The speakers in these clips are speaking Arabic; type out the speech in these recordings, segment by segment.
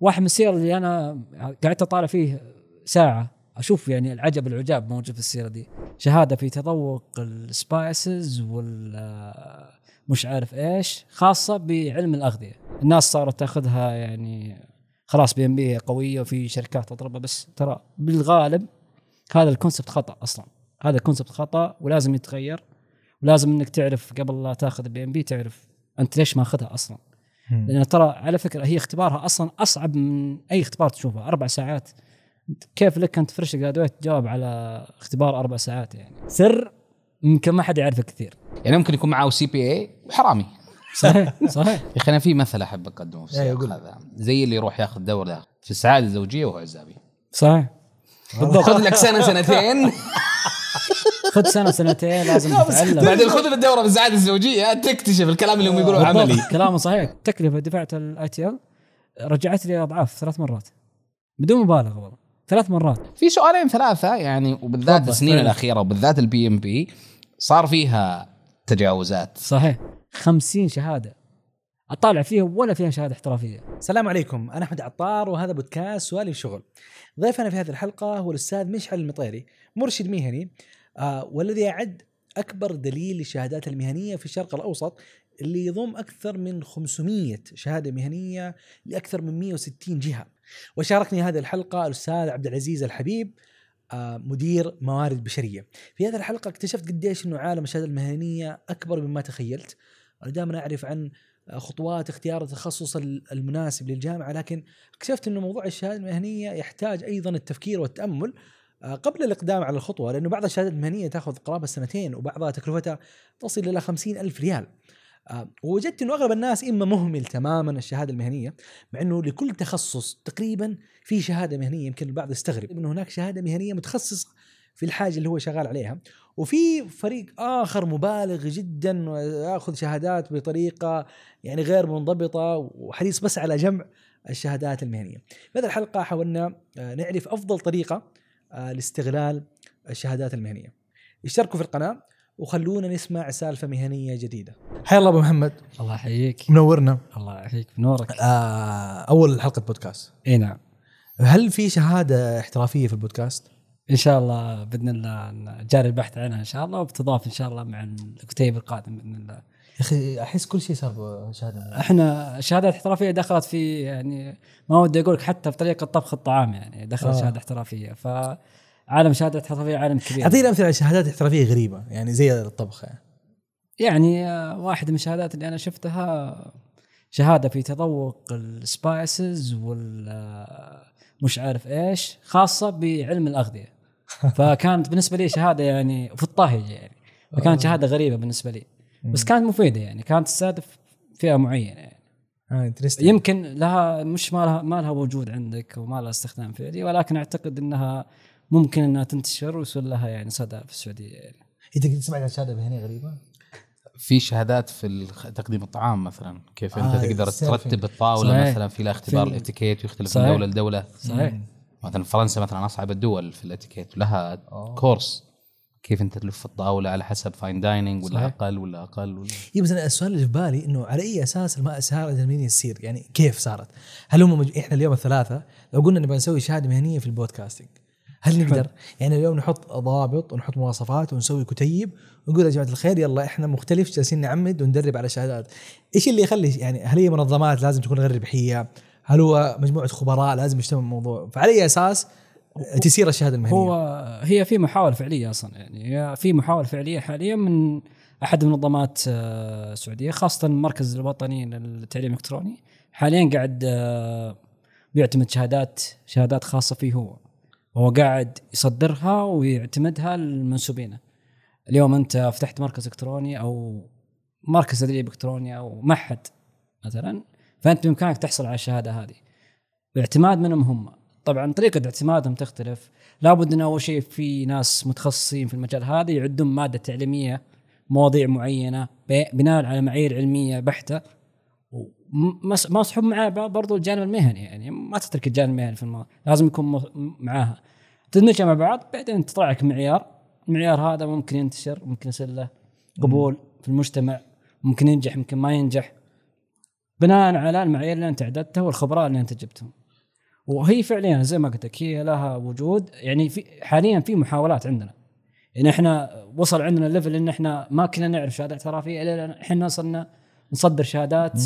واحد من السير اللي أنا قعدت أطالع فيه ساعة أشوف يعني العجب العجاب موجود في السيرة دي. شهادة في تذوق ال spices وال مش عارف إيش خاصة بعلم الأغذية. الناس صارت تأخذها يعني خلاص PMP قوية وفي شركات تطلبها بس ترى بالغالب هذا ال concept خطأ أصلا. هذا ال concept خطأ ولازم يتغير. ولازم إنك تعرف قبل لا تأخذ PMP تعرف أنت ليش ماخذها أصلا. لأن ترى على فكرة هي اختبارها أصلا أصعب من أي اختبار تشوفه أربع ساعات. كيف لك أنت fresh graduate تجاوب على اختبار أربع ساعات يعني؟ سر يمكن ما حد يعرفه كثير. يعني ممكن يكون معاه CPA وحرامي. صحيح صحيح. يا أخي أنا في مثل أحب أقدمه في السياق هذا. زي اللي يروح ياخذ دورة في السعادة الزوجية وهو عزابي. صحيح. بالضبط خذ لك سنة سنتين. خذ سنة سنتين لازم تتعلم بعدين خذ الدورة في السعاده الزوجية تكتشف الكلام اللي هم يقولوه بالضبط، عملي. كلامه صحيح. التكلفه دفعت ال ITIL رجعت لي أضعاف ثلاث مرات. بدون مبالغة والله. ثلاث مرات. في سؤالين ثلاثة يعني وبالذات. السنين. الأخيرة وبالذات ال PMP صار فيها تجاوزات. صحيح. 50 شهادة. أطالع فيها ولا فيها شهادة احترافية. السلام عليكم. أنا أحمد عطار وهذا بودكاست شغلة ضيفنا في هذه الحلقة هو الأستاذ مشعل المطيري مرشد مهني آه والذي يعد أكبر دليل للشهادات المهنية في الشرق الأوسط اللي يضم أكثر من 500 شهادة مهنية لأكثر من 160 جهة وشاركني هذه الحلقة الأستاذ عبد العزيز الحبيب آه، مدير موارد بشريه. في هذه الحلقة اكتشفت قديش إنه عالم الشهادة المهنية أكبر مما تخيلت. أنا دائما أعرف عن خطوات اختيار التخصص المناسب للجامعة لكن اكتشفت إنه موضوع الشهادة المهنية يحتاج أيضا التفكير والتأمل قبل الإقدام على الخطوة لأنه بعض الشهادات المهنية تأخذ قرابة سنتين وبعضها تكلفتها تصل إلى خمسين ألف ريال آه، ووجدت إنه أغلب الناس إما مهمل تماما الشهادة المهنية مع إنه لكل تخصص تقريبا في شهادة مهنية يمكن البعض يستغرب إنه هناك شهادة مهنية متخصصه في الحاجة اللي هو شغال عليها وفي فريق آخر مبالغ جدا ويأخذ شهادات بطريقة يعني غير منضبطة وحريص بس على جمع الشهادات المهنية. في هذه الحلقة حاولنا آه، نعرف أفضل طريقة آه، لاستغلال الشهادات المهنية. اشتركوا في القناة وخلونا نسمع سالفة مهنية جديدة. حيا الله أبو محمد الله يحييك منورنا الله يحييك بنورك آه أول حلقة بودكاست. إي نعم هل في شهادة احترافية في البودكاست؟ إن شاء الله بإذن الله جاري البحث عنها إن شاء الله وبتضاف إن شاء الله مع الكتيب القادم بإذن الله أخي أحس كل شيء صار شهاده إحنا شهادات احترافية دخلت في يعني ما ودي أقول لك حتى في طريقة طبخ الطعام يعني دخلت آه. آه. شهادة احترافية فعالم شهاده احترافية عالم كبير اعطينا أمثلة على شهادات احترافية غريبة يعني زي الطبخ يعني. يعني آه، واحدة من الشهادات اللي أنا شفتها شهادة في تذوق السبايسز وال آه، مش عارف إيش خاصة بعلم الأغذية فكانت بالنسبة لي شهادة يعني في الطهي يعني فكانت شهادة غريبة بالنسبة لي بس كانت مفيدة يعني كانت تستهدف فئة معينة يعني آه interesting يمكن لها مش ما لها ما لها وجود عندك وما لها استخدام فعلي ولكن أعتقد إنها ممكن إنها تنتشر ويصير لها يعني صدى في السعودية يعني. إنت قد سمعت عن شهادة مهنيه غريبة؟ في شهادات في الخ- تقديم الطعام مثلا كيف أنت آه، تقدر ال serving. ترتب الطاولة صحيح. مثلا في لها اختبار الاتيكيت ويختلف صحيح. من دولة لدولة صحيح مثلا فرنسا مثلا أصعب الدول في الاتيكيت ولها كورس كيف انت تلف الطاوله على حسب fine dining ولا صحيح. أقل ولا أقل ولا اي بس أنا السؤال اللي في بالي إنه على أي أساس الشهاده المهنيه تصير؟ يعني كيف صارت؟ هل هم مج... إحنا اليوم الثلاثة لو قلنا نبغى نسوي شهادة مهنية في ال podcasting هل نقدر؟ يعني اليوم نحط ضابط ونحط مواصفات ونسوي كتيب ونقول يا جماعة الخير يلا إحنا مختلف جالسين نعمد وندرب على شهادات. إيش اللي يخلي يعني هل هي منظمات لازم تكون غير ربحية؟ هل هو مجموعة خبراء لازم يهتموا بالموضوع؟ فعلى أي أساس تسير الشهادة المهنية؟ هو هي في محاوله فعلية أصلا يعني في محاوله فعلية حاليا من أحد منظمات آه، السعودية خاصة المركز الوطني للتعليم الإلكتروني. حاليا قاعد آه، بيعتمد شهادات شهادات خاصة فيه هو. وهو قاعد يصدرها ويعتمدها للمنسوبين. اليوم أنت فتحت مركز إلكتروني أو مركز تدريب إلكتروني أو معهد مثلا فأنت بإمكانك تحصل على الشهادة هذه. باعتماد منهم هم. طبعا طريقة اعتمادهم تختلف. لابد إن أول شيء في ناس متخصصين في المجال هذا يعدون مادة تعليمية مواضيع معينة بناء على معايير علمية بحتة. ومس- مصحوب معاه برضو الجانب المهني يعني ما تترك الجانب المهني في الموضوع لازم يكون معاها. تدمجها مع بعض بعدين تطلع لك معيار. المعيار هذا ممكن ينتشر ممكن يصير له قبول في المجتمع ممكن ينجح ممكن ما ينجح. بناء على المعايير اللي أنت عددتها والخبراء اللي أنت جبتهم. وهي فعليا زي ما قلت لك هي لها وجود. يعني في حاليا في محاولات عندنا. يعني إحنا وصل عندنا ليفل إن إحنا ما كنا نعرف شهاده احترافيه الا إحنا صرنا نصدر شهادات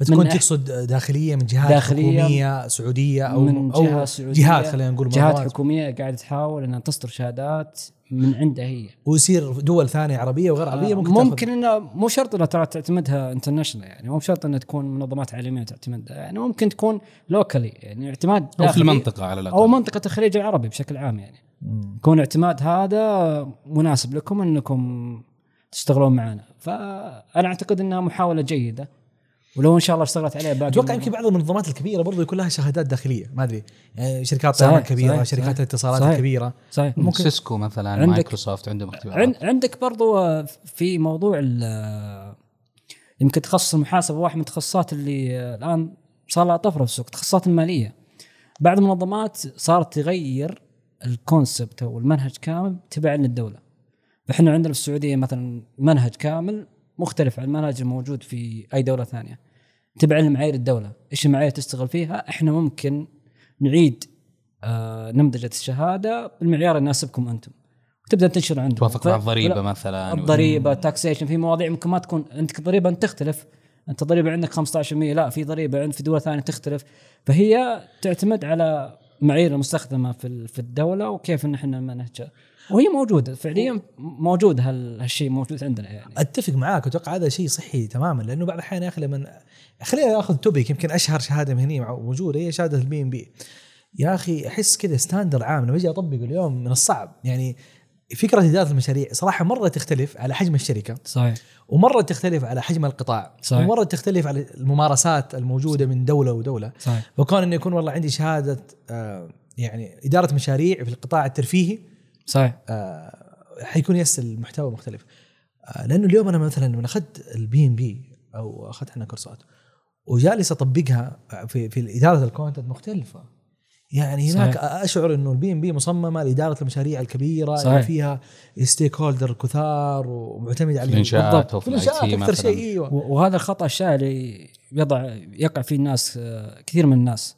بتكون أح- تقصد داخلية من جهات داخلية حكومية سعودية أو من أو جهه سعودية. جهات خلينا نقول جهات. حكومية قاعدة تحاول إنها تصدر شهادات. من عندها هي. ويصير دول ثانية عربية وغير عربية ممكن, ممكن, ممكن إنه مو شرط انها ترى تعتمدها international يعني مو شرط انها تكون منظمات عالمية تعتمدها يعني ممكن تكون locally يعني اعتماد أو في المنطقة على الأقل. أو منطقة الخليج العربي بشكل عام يعني. يكون اعتماد هذا مناسب لكم إنكم تشتغلون معنا. فأنا أعتقد إنها محاولة جيدة. ولو إن شاء الله اشتغلت عليها باقي أتوقع يمكن بعض المنظمات الكبيرة برضو يكون لها شهادات داخلية ما أدري. يعني شركات طيران كبيرة صحيح، شركات صحيح. الاتصالات صحيح. الكبيره صحيح. ممكن- Cisco مثلا عندك- مايكروسوفت عندهم اختبارات عند عندك برضو آه، في موضوع ال- يمكن تخصص المحاسبة واحد من التخصصات اللي آه، الآن صار لها طفرة في السوق التخصصات المالية. بعض المنظمات صارت تغير ال concept أو المنهج كامل تبعا للدولة. فاحنا عندنا في السعودية مثلا منهج كامل مختلف عن المنهج الموجود في أي دولة ثانية. تبعا لمعايير الدولة. إيش المعايير تشتغل فيها؟ إحنا ممكن نعيد آه نمذجة الشهادة بالمعيار اللي يناسبكم أنتم. وتبدأ تنشر عندكم. توافق ف- مع الضريبه مثلا الضريبة التاكسيشن في مواضيع ممكن ما تكون عندك ضريبة أنت تختلف. أنت ضريبة عندك 15% لا في ضريبة عند في دول ثانية تختلف. فهي تعتمد على معايير المستخدمة في ال- في الدولة وكيف إن إحنا نمنهجها وهي موجودة فعليا موجود هال- هالشيء موجود عندنا يعني. أتفق معاك أتوقع هذا شيء صحي تماما لأنه بعض الأحيان يا أخي لما خلينا ناخذ topic يمكن أشهر شهادة مهنيه موجوده هي شهادة ال PMP يا أخي أحس كذا standard عام لما أجي اطبقه اليوم من الصعب. يعني فكرة إدارة المشاريع صراحة مرة تختلف على حجم الشركة. صحيح. ومرة تختلف على حجم القطاع. صحيح. ومرة تختلف على الممارسات الموجودة من دولة ودولة. صحيح. فكون إنه يكون والله عندي شهادة آه، يعني إدارة مشاريع في القطاع الترفيهي صحيح. آه، حيكون yes المحتوى مختلف. آه، لأنه اليوم أنا مثلا لما أخذت ال PMP أو أخذت إحنا كورسات وجالس أطبقها في في إدارة ال content مختلفة. يعني هناك صحيح. أشعر إنه ال PMP مصممة لإدارة المشاريع الكبيرة صحيح. اللي فيها stakeholder كثار ومعتمد على في الانشاءات في الانشاءات أكثر شيء إيوه. و- وهذا الخطأ الشائع اللي يضع يقع فيه الناس آه، كثير من الناس.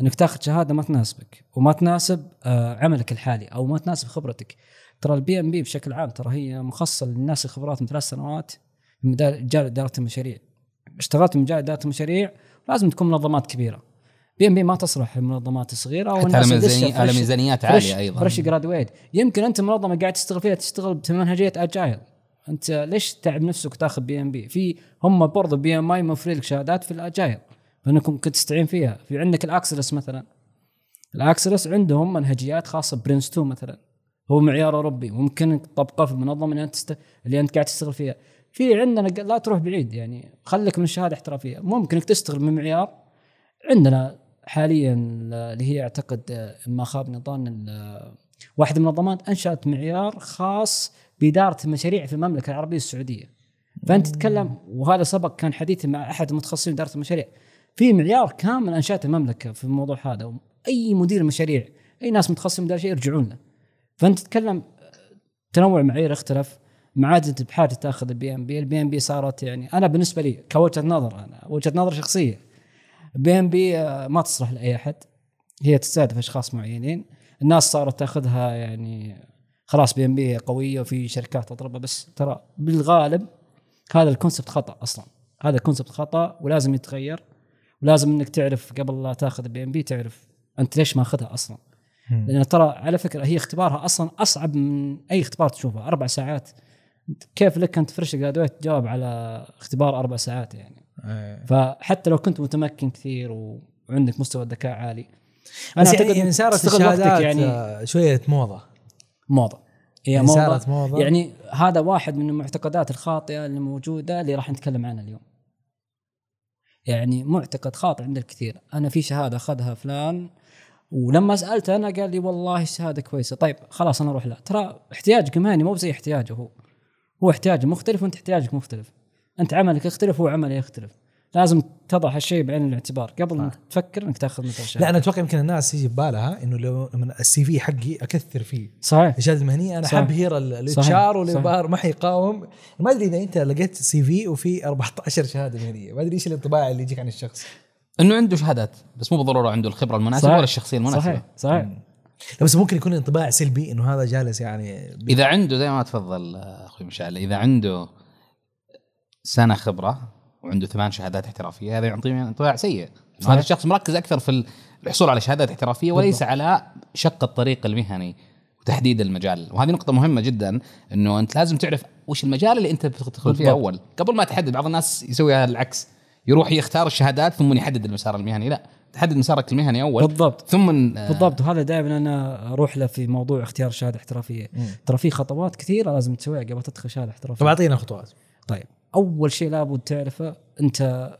إنك تاخذ شهادة ما تناسبك وما تناسب آه، عملك الحالي أو ما تناسب خبرتك. ترى ال PMP بشكل عام ترى هي مخصصة للناس الخبرات من ثلاث سنوات في مجال إدارة المشاريع. اشتغلت في مجال اداره المشاريع لازم تكون منظمات كبيرة. PMP ما تصلح للمنظمات الصغيره أو الناس ميزاني- على ميزانيات عالية أيضا. fresh graduate يمكن أنت منظمة قاعد تشتغل فيها تشتغل بمنهجيه agile. أنت ليش تتعب نفسك وتاخذ PMP؟ في هم برضه PMI موفرين لك شهادات في ال agile. فإنكم ممكن تستعين فيها. في عندك ال AXELOS مثلا. ال AXELOS عندهم منهجيات خاصة PRINCE 2 مثلا. هو معيار أوروبي. ممكن تطبقه في المنظمه اللي أنت تست... اللي أنت قاعد تشتغل فيها. في عندنا لا تروح بعيد يعني خليك من الشهاده احترافية. ممكن إنك تشتغل من معيار. عندنا حاليا اللي هي أعتقد آه، ما خاب نظام ال- واحدة من المنظمات أنشأت معيار خاص بإدارة المشاريع في المملكة العربية السعودية. فأنت تتكلم وهذا سبق كان حديثي مع أحد المتخصصين إدارة المشاريع. في معيار كامل أنشأته المملكة في الموضوع هذا اي مدير مشاريع أي ناس متخصصين بهذا الشيء يرجعون له. فأنت تتكلم تنوع معايير اختلف. ما عاد أنت بحاجة تأخذ ال PMP، ال PMP صارت يعني أنا بالنسبة لي كوجهة نظر أنا وجهة نظر شخصية. PMP ما تصلح لأي أحد. هي تستهدف أشخاص معينين. الناس صارت تأخذها يعني خلاص PMP قوية وفي شركات تطلبها بس ترى بالغالب هذا ال concept خطأ أصلا. هذا ال concept خطأ ولازم يتغير. ولازم إنك تعرف قبل لا تأخذ PMP تعرف أنت ليش ماخذها أصلا. لأن ترى على فكرة هي اختبارها أصلا أصعب من أي اختبار تشوفه أربع ساعات. كيف لك أنت fresh graduate تجاوب على اختبار أربع ساعات يعني. إيه. فحتى لو كنت متمكن كثير وعندك مستوى ذكاء عالي أعتقد يعني, يعني إنك صارت الشهادات يعني يعني شوية موضة. موضة. هي يعني موضة. صارت موضة. يعني هذا واحد من المعتقدات الخاطئة اللي موجودة اللي راح نتكلم عنها اليوم. يعني معتقد خاطئ عند الكثير. أنا في شهادة أخذها فلان ولما سألته أنا قال لي والله الشهادة كويسة. طيب خلاص أنا أروح لا ترى احتياجك المهني مو زي احتياجه هو. هو احتياجه مختلف وانت احتياجك مختلف. انت عملك يختلف وهو عمله يختلف. لازم تضع هالشيء بعين الاعتبار. قبل ما تفكر انك تاخذ مثل لا أنا أتوقع يمكن الناس يجي ببالها إنه لو من السي في حقي أكثر فيه. صحيح. الشهاده المهنية أنا. حبهر الاتش صحيح. ار والابار ما حيقاوم. ما أدري إذا أنت لقيت سي في وفي 14 شهادة مهنية. ما أدري إيش الانطباع اللي يجيك عن الشخص. إنه عنده شهادات بس مو بالضرورة عنده الخبرة المناسبة صحيح. ولا الشخصية المناسبة. صحيح. صحيح. لا بس ممكن يكون انطباع سلبي إنه هذا جالس يعني إذا عنده زي ما تفضل أخوي مشعل إذا عنده سنة خبرة وعنده ثمان شهادات احترافية هذا يعطيه انطباع سيء. هذا الشخص مركز أكثر في الحصول على شهادات احترافية وليس على شق الطريق المهني وتحديد المجال. وهذه نقطة مهمة جدا إنه أنت لازم تعرف وش المجال اللي أنت بتدخل فيه. أول. قبل ما تحدد بعض الناس يسوي هذا العكس يروح يختار الشهادات ثم يحدد المسار المهني لا. تحدد مسارك المهني أول. بالضبط. ثم آه، بالضبط. وهذا دائما أنا أروح له في موضوع اختيار شهادة احترافية. ترى في خطوات كثيرة لازم تسويها قبل تدخل شهادة احترافية. طب أعطينا خطوات. طيب. أول شيء لابد تعرفه أنت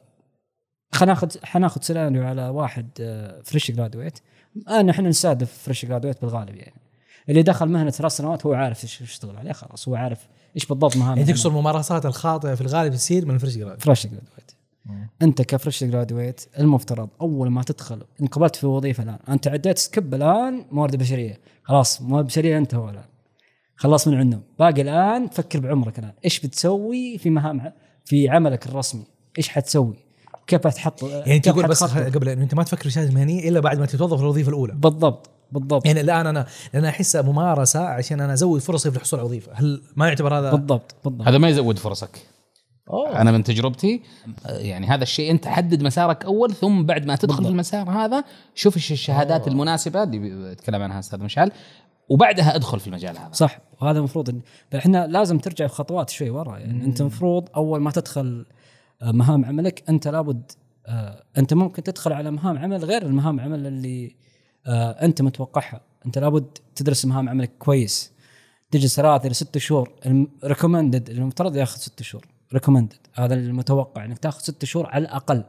خلينا ناخذ حناخذ سيناريو على واحد fresh graduate أنا إحنا نستهدف fresh graduate بالغالب يعني. اللي دخل مهنة ثلاث سنوات هو عارف إيش يشتغل عليه خلاص. هو عارف إيش بالضبط مهام يعني تقصد الممارسات الخاطئة في الغالب تصير من ال fresh grad fresh graduate انت ك fresh graduate المفترض أول ما تدخل انقبلت في وظيفة الآن. أنت عديت skip الآن موارد بشريه خلاص موارد بشريه انت هو الآن. خلص من عندهم. باقي الآن فكر بعمرك الآن. إيش بتسوي في مهام في عملك الرسمي؟ إيش حتسوي؟ كيف حتحط؟ يعني كيف تقول بس؟ قبل انه أنت ما تفكر في الشهاده المهنيه إلا بعد ما تتوظف في الوظيفة الأولى. بالضبط بالضبط. يعني الآن أنا لأن احسها ممارسة عشان أنا أزود فرصي في الحصول على وظيفة. هل ما يعتبر هذا؟ بالضبط بالضبط. هذا ما يزود فرصك. أوه. أنا من تجربتي يعني هذا الشيء أنت حدد مسارك أول ثم بعد ما تدخل بالضبط. في المسار هذا شوف الشهادات أوه. المناسبة اللي بيتكلم عنها أستاذ مشعل وبعدها أدخل في المجال هذا صح وهذا المفروض إن إحنا لازم ترجع خطوات شوي ورا يعني أنت المفروض أول ما تدخل آه، مهام عملك أنت لابد آه، أنت ممكن تدخل على مهام عمل غير المهام عمل اللي آه، أنت متوقعها أنت لابد تدرس مهام عملك كويس تجلس ثلاث إلى ست شهور recommended المفترض ياخذ ست شهور recommended هذا المتوقع إنك تاخذ ست شهور على الأقل.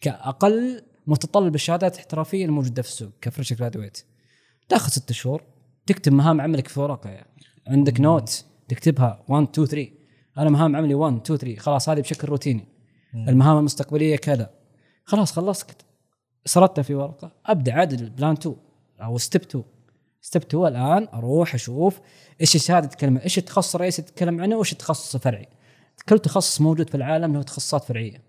كأقل متطلب الشهادات الاحترافيه الموجودة في السوق ك fresh graduate تاخذ ست شهور تكتب مهام عملك في ورقة يعني. عندك note تكتبها. 1 2 3 أنا مهام عملي 1 2 3 خلاص هذه بشكل روتيني. المهام المستقبلية كذا. خلاص خلصت. سردتها في ورقة. أبدأ عدل plan 2 أو step 2 step 2 الآن أروح أشوف إيش الشهادة تتكلم إيش التخصص الرئيسي تتكلم عنه وإيش التخصص الفرعي. كل تخصص موجود في العالم له تخصصات فرعية.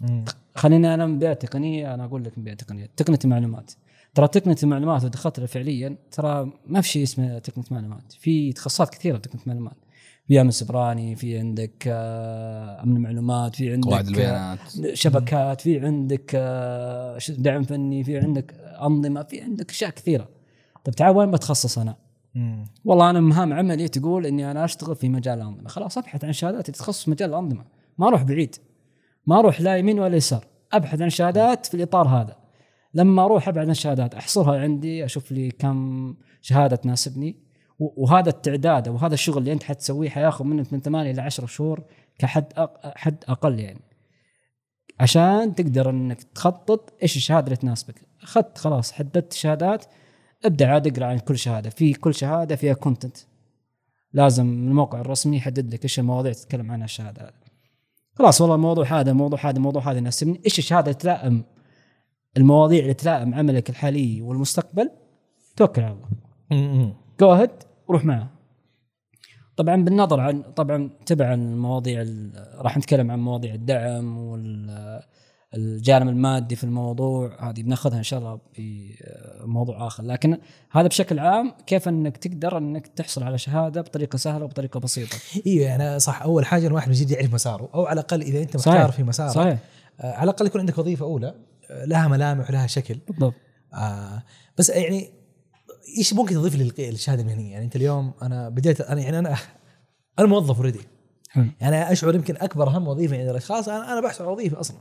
مم. خليني أنا من بيئه تقنية أنا أقول لك من بيئه تقنية. تقنية المعلومات. ترى تقنية المعلومات لها فعليا ترى ما في شيء اسمه تقنية معلومات. في تخصصات كثيرة تقنيه معلومات في أمن سبراني في عندك آه، أمن معلومات في عندك قواعد آه، البيانات. شبكات في عندك آه، دعم فني في عندك أنظمة في عندك أشياء كثيرة. طيب تعال وين بتخصص أنا؟ والله أنا مهام عملي تقول إني أنا أشتغل في مجال الانظمه خلاص أبحث عن شهادات تتخصص في مجال الأنظمة. ما أروح بعيد. ما أروح لا يمين ولا يسار. أبحث عن شهادات في الإطار هذا. لما أروح أبحث عن شهادات أحصرها عندي أشوف لي كم شهادة تناسبني. وهذا التعداد أو هذا الشغل اللي أنت حتسويه حياخذ منك من 8 إلى 10 شهور كحد. حد أقل يعني. عشان تقدر إنك تخطط إيش الشهادة اللي تناسبك. أخذت خلاص حددت شهادات ابدأ عاد اقرأ عن كل شهادة. في كل شهادة فيها كونتنت لازم الموقع الرسمي يحدد لك إيش المواضيع تتكلم عنها الشهادة هذه. خلاص والله الموضوع هذا موضوع هذا موضوع هذا يناسبني. إيش الشهادة تلائم؟ المواضيع اللي تلائم عملك الحالي والمستقبل؟ توكل على الله. جو اهيد وروح معه. طبعا بالنظر عن طبعا تبعا المواضيع ال- راح نتكلم عن مواضيع الدعم والجانب المادي في الموضوع هذه بناخذها إن شاء الله في موضوع آخر. لكن هذا بشكل عام كيف إنك تقدر إنك تحصل على شهادة بطريقة سهلة وبطريقة بسيطة؟ أيوه يعني صح أول حاجة الواحد بيجي يعرف مساره أو على الأقل إذا أنت. محتار في مسارك صحيح. آه على الأقل يكون عندك وظيفة أولى آه لها ملامح ولها شكل. بالضبط. آه بس يعني إيش ممكن تضيف الشهاده المهنية؟ يعني أنت اليوم أنا بديت أنا يعني أنا أنا موظف أوريدي. يعني أشعر يمكن أكبر هم وظيفة عند الأشخاص أنا أنا بحث عن وظيفة أصلا.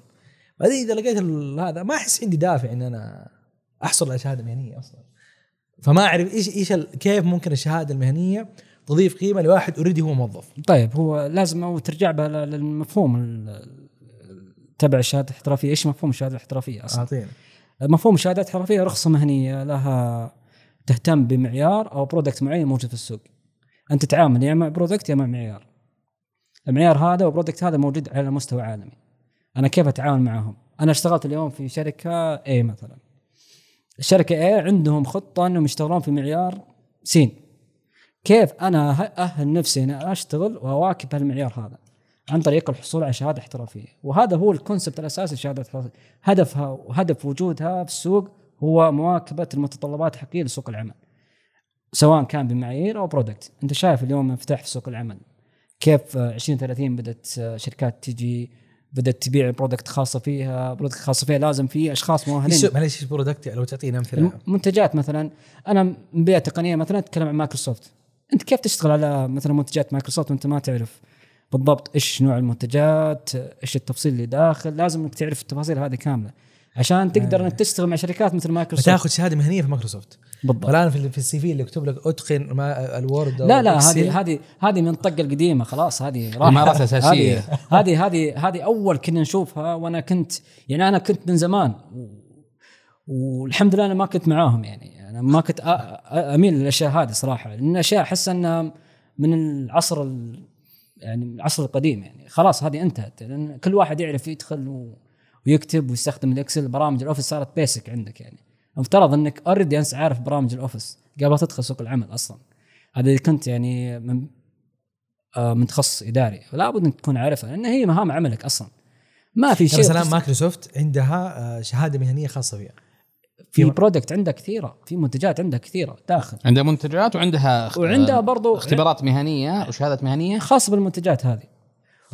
بعدين إذا لقيت هذا ما أحس عندي دافع إن أنا أحصل على شهادة مهنية أصلا. فما أعرف إيش إيش كيف ممكن الشهادة المهنية تضيف قيمة لواحد already هو موظف. طيب هو لازم أو ترجع بها للمفهوم تبع الشهادة الاحترافية. إيش مفهوم الشهادة الاحترافية أصلا؟ اعطينا مفهوم الشهادة الاحترافية رخصة مهنية لها تهتم بمعيار أو product معين موجود في السوق. أنت تتعامل يا مع product يا مع معيار. المعيار هذا وال product هذا موجود على مستوى عالمي. أنا كيف اتعامل معهم؟ أنا اشتغلت اليوم في شركة A مثلا. الشركة A عندهم خطة إنهم يشتغلون في معيار سين كيف أنا أه- أهل نفسي إني أشتغل وأواكب هالمعيار هذا؟ عن طريق الحصول على شهادة احترافية. وهذا هو ال concept الأساسي للشهاده الاحترافيه هدفها وهدف وجودها في السوق هو مواكبة المتطلبات الحقيقيه لسوق العمل. سواء كان بمعايير أو product أنت شايف اليوم انفتاح في سوق العمل. كيف آه، 2030 بدأت شركات تجي؟ بدأت تبيع product خاصة فيها product خاصة فيها لازم في أشخاص مؤهلين. معليش إيش product لو تعطينا أمثلة. منتجات مثلا أنا بيئه تقنية مثلا أتكلم عن مايكروسوفت. أنت كيف تشتغل على مثلا منتجات مايكروسوفت وأنت ما تعرف بالضبط إيش نوع المنتجات إيش التفصيل اللي داخل؟ لازم إنك تعرف التفاصيل هذه كاملة. عشان تقدر إنك تشتغل مع شركات مثل مايكروسوفت. بتاخذ شهادة مهنية في مايكروسوفت. بالضبط. والان في في ال CV اللي يكتب لك أتقن ما ال Word لا لا. هذه هذه هذه من الدقة القديمة خلاص هذه راحت. ممارسة أساسية. هذه هذه هذه أول كنا نشوفها وأنا كنت يعني أنا كنت من زمان والحمد لله أنا ما كنت معاهم يعني. أنا ما كنت أميل للأشياء هذه صراحة. لأن اشياء أحس إنها من العصر ال- يعني من العصر القديم يعني. خلاص هذه انتهت. لأن كل واحد يعرف يدخل و- ويكتب ويستخدم الإكسل برامج الأوفيس صارت basic عندك يعني. المفترض إنك already انت عارف برامج الأوفيس قبل لا تدخل سوق العمل أصلا. هذا اذا كنت يعني من آه، من تخصص إداري. فلا بد إنك تكون عارفها لأن هي مهام عملك أصلا. ما في شيء بس الان مايكروسوفت عندها آه، شهادة مهنية خاصة فيها. في product عندها كثيرة في منتجات عندها كثيرة داخل. عندها منتجات وعندها وعندها برضو اختبارات مهنية وشهادات مهنية. خاصة بالمنتجات هذه.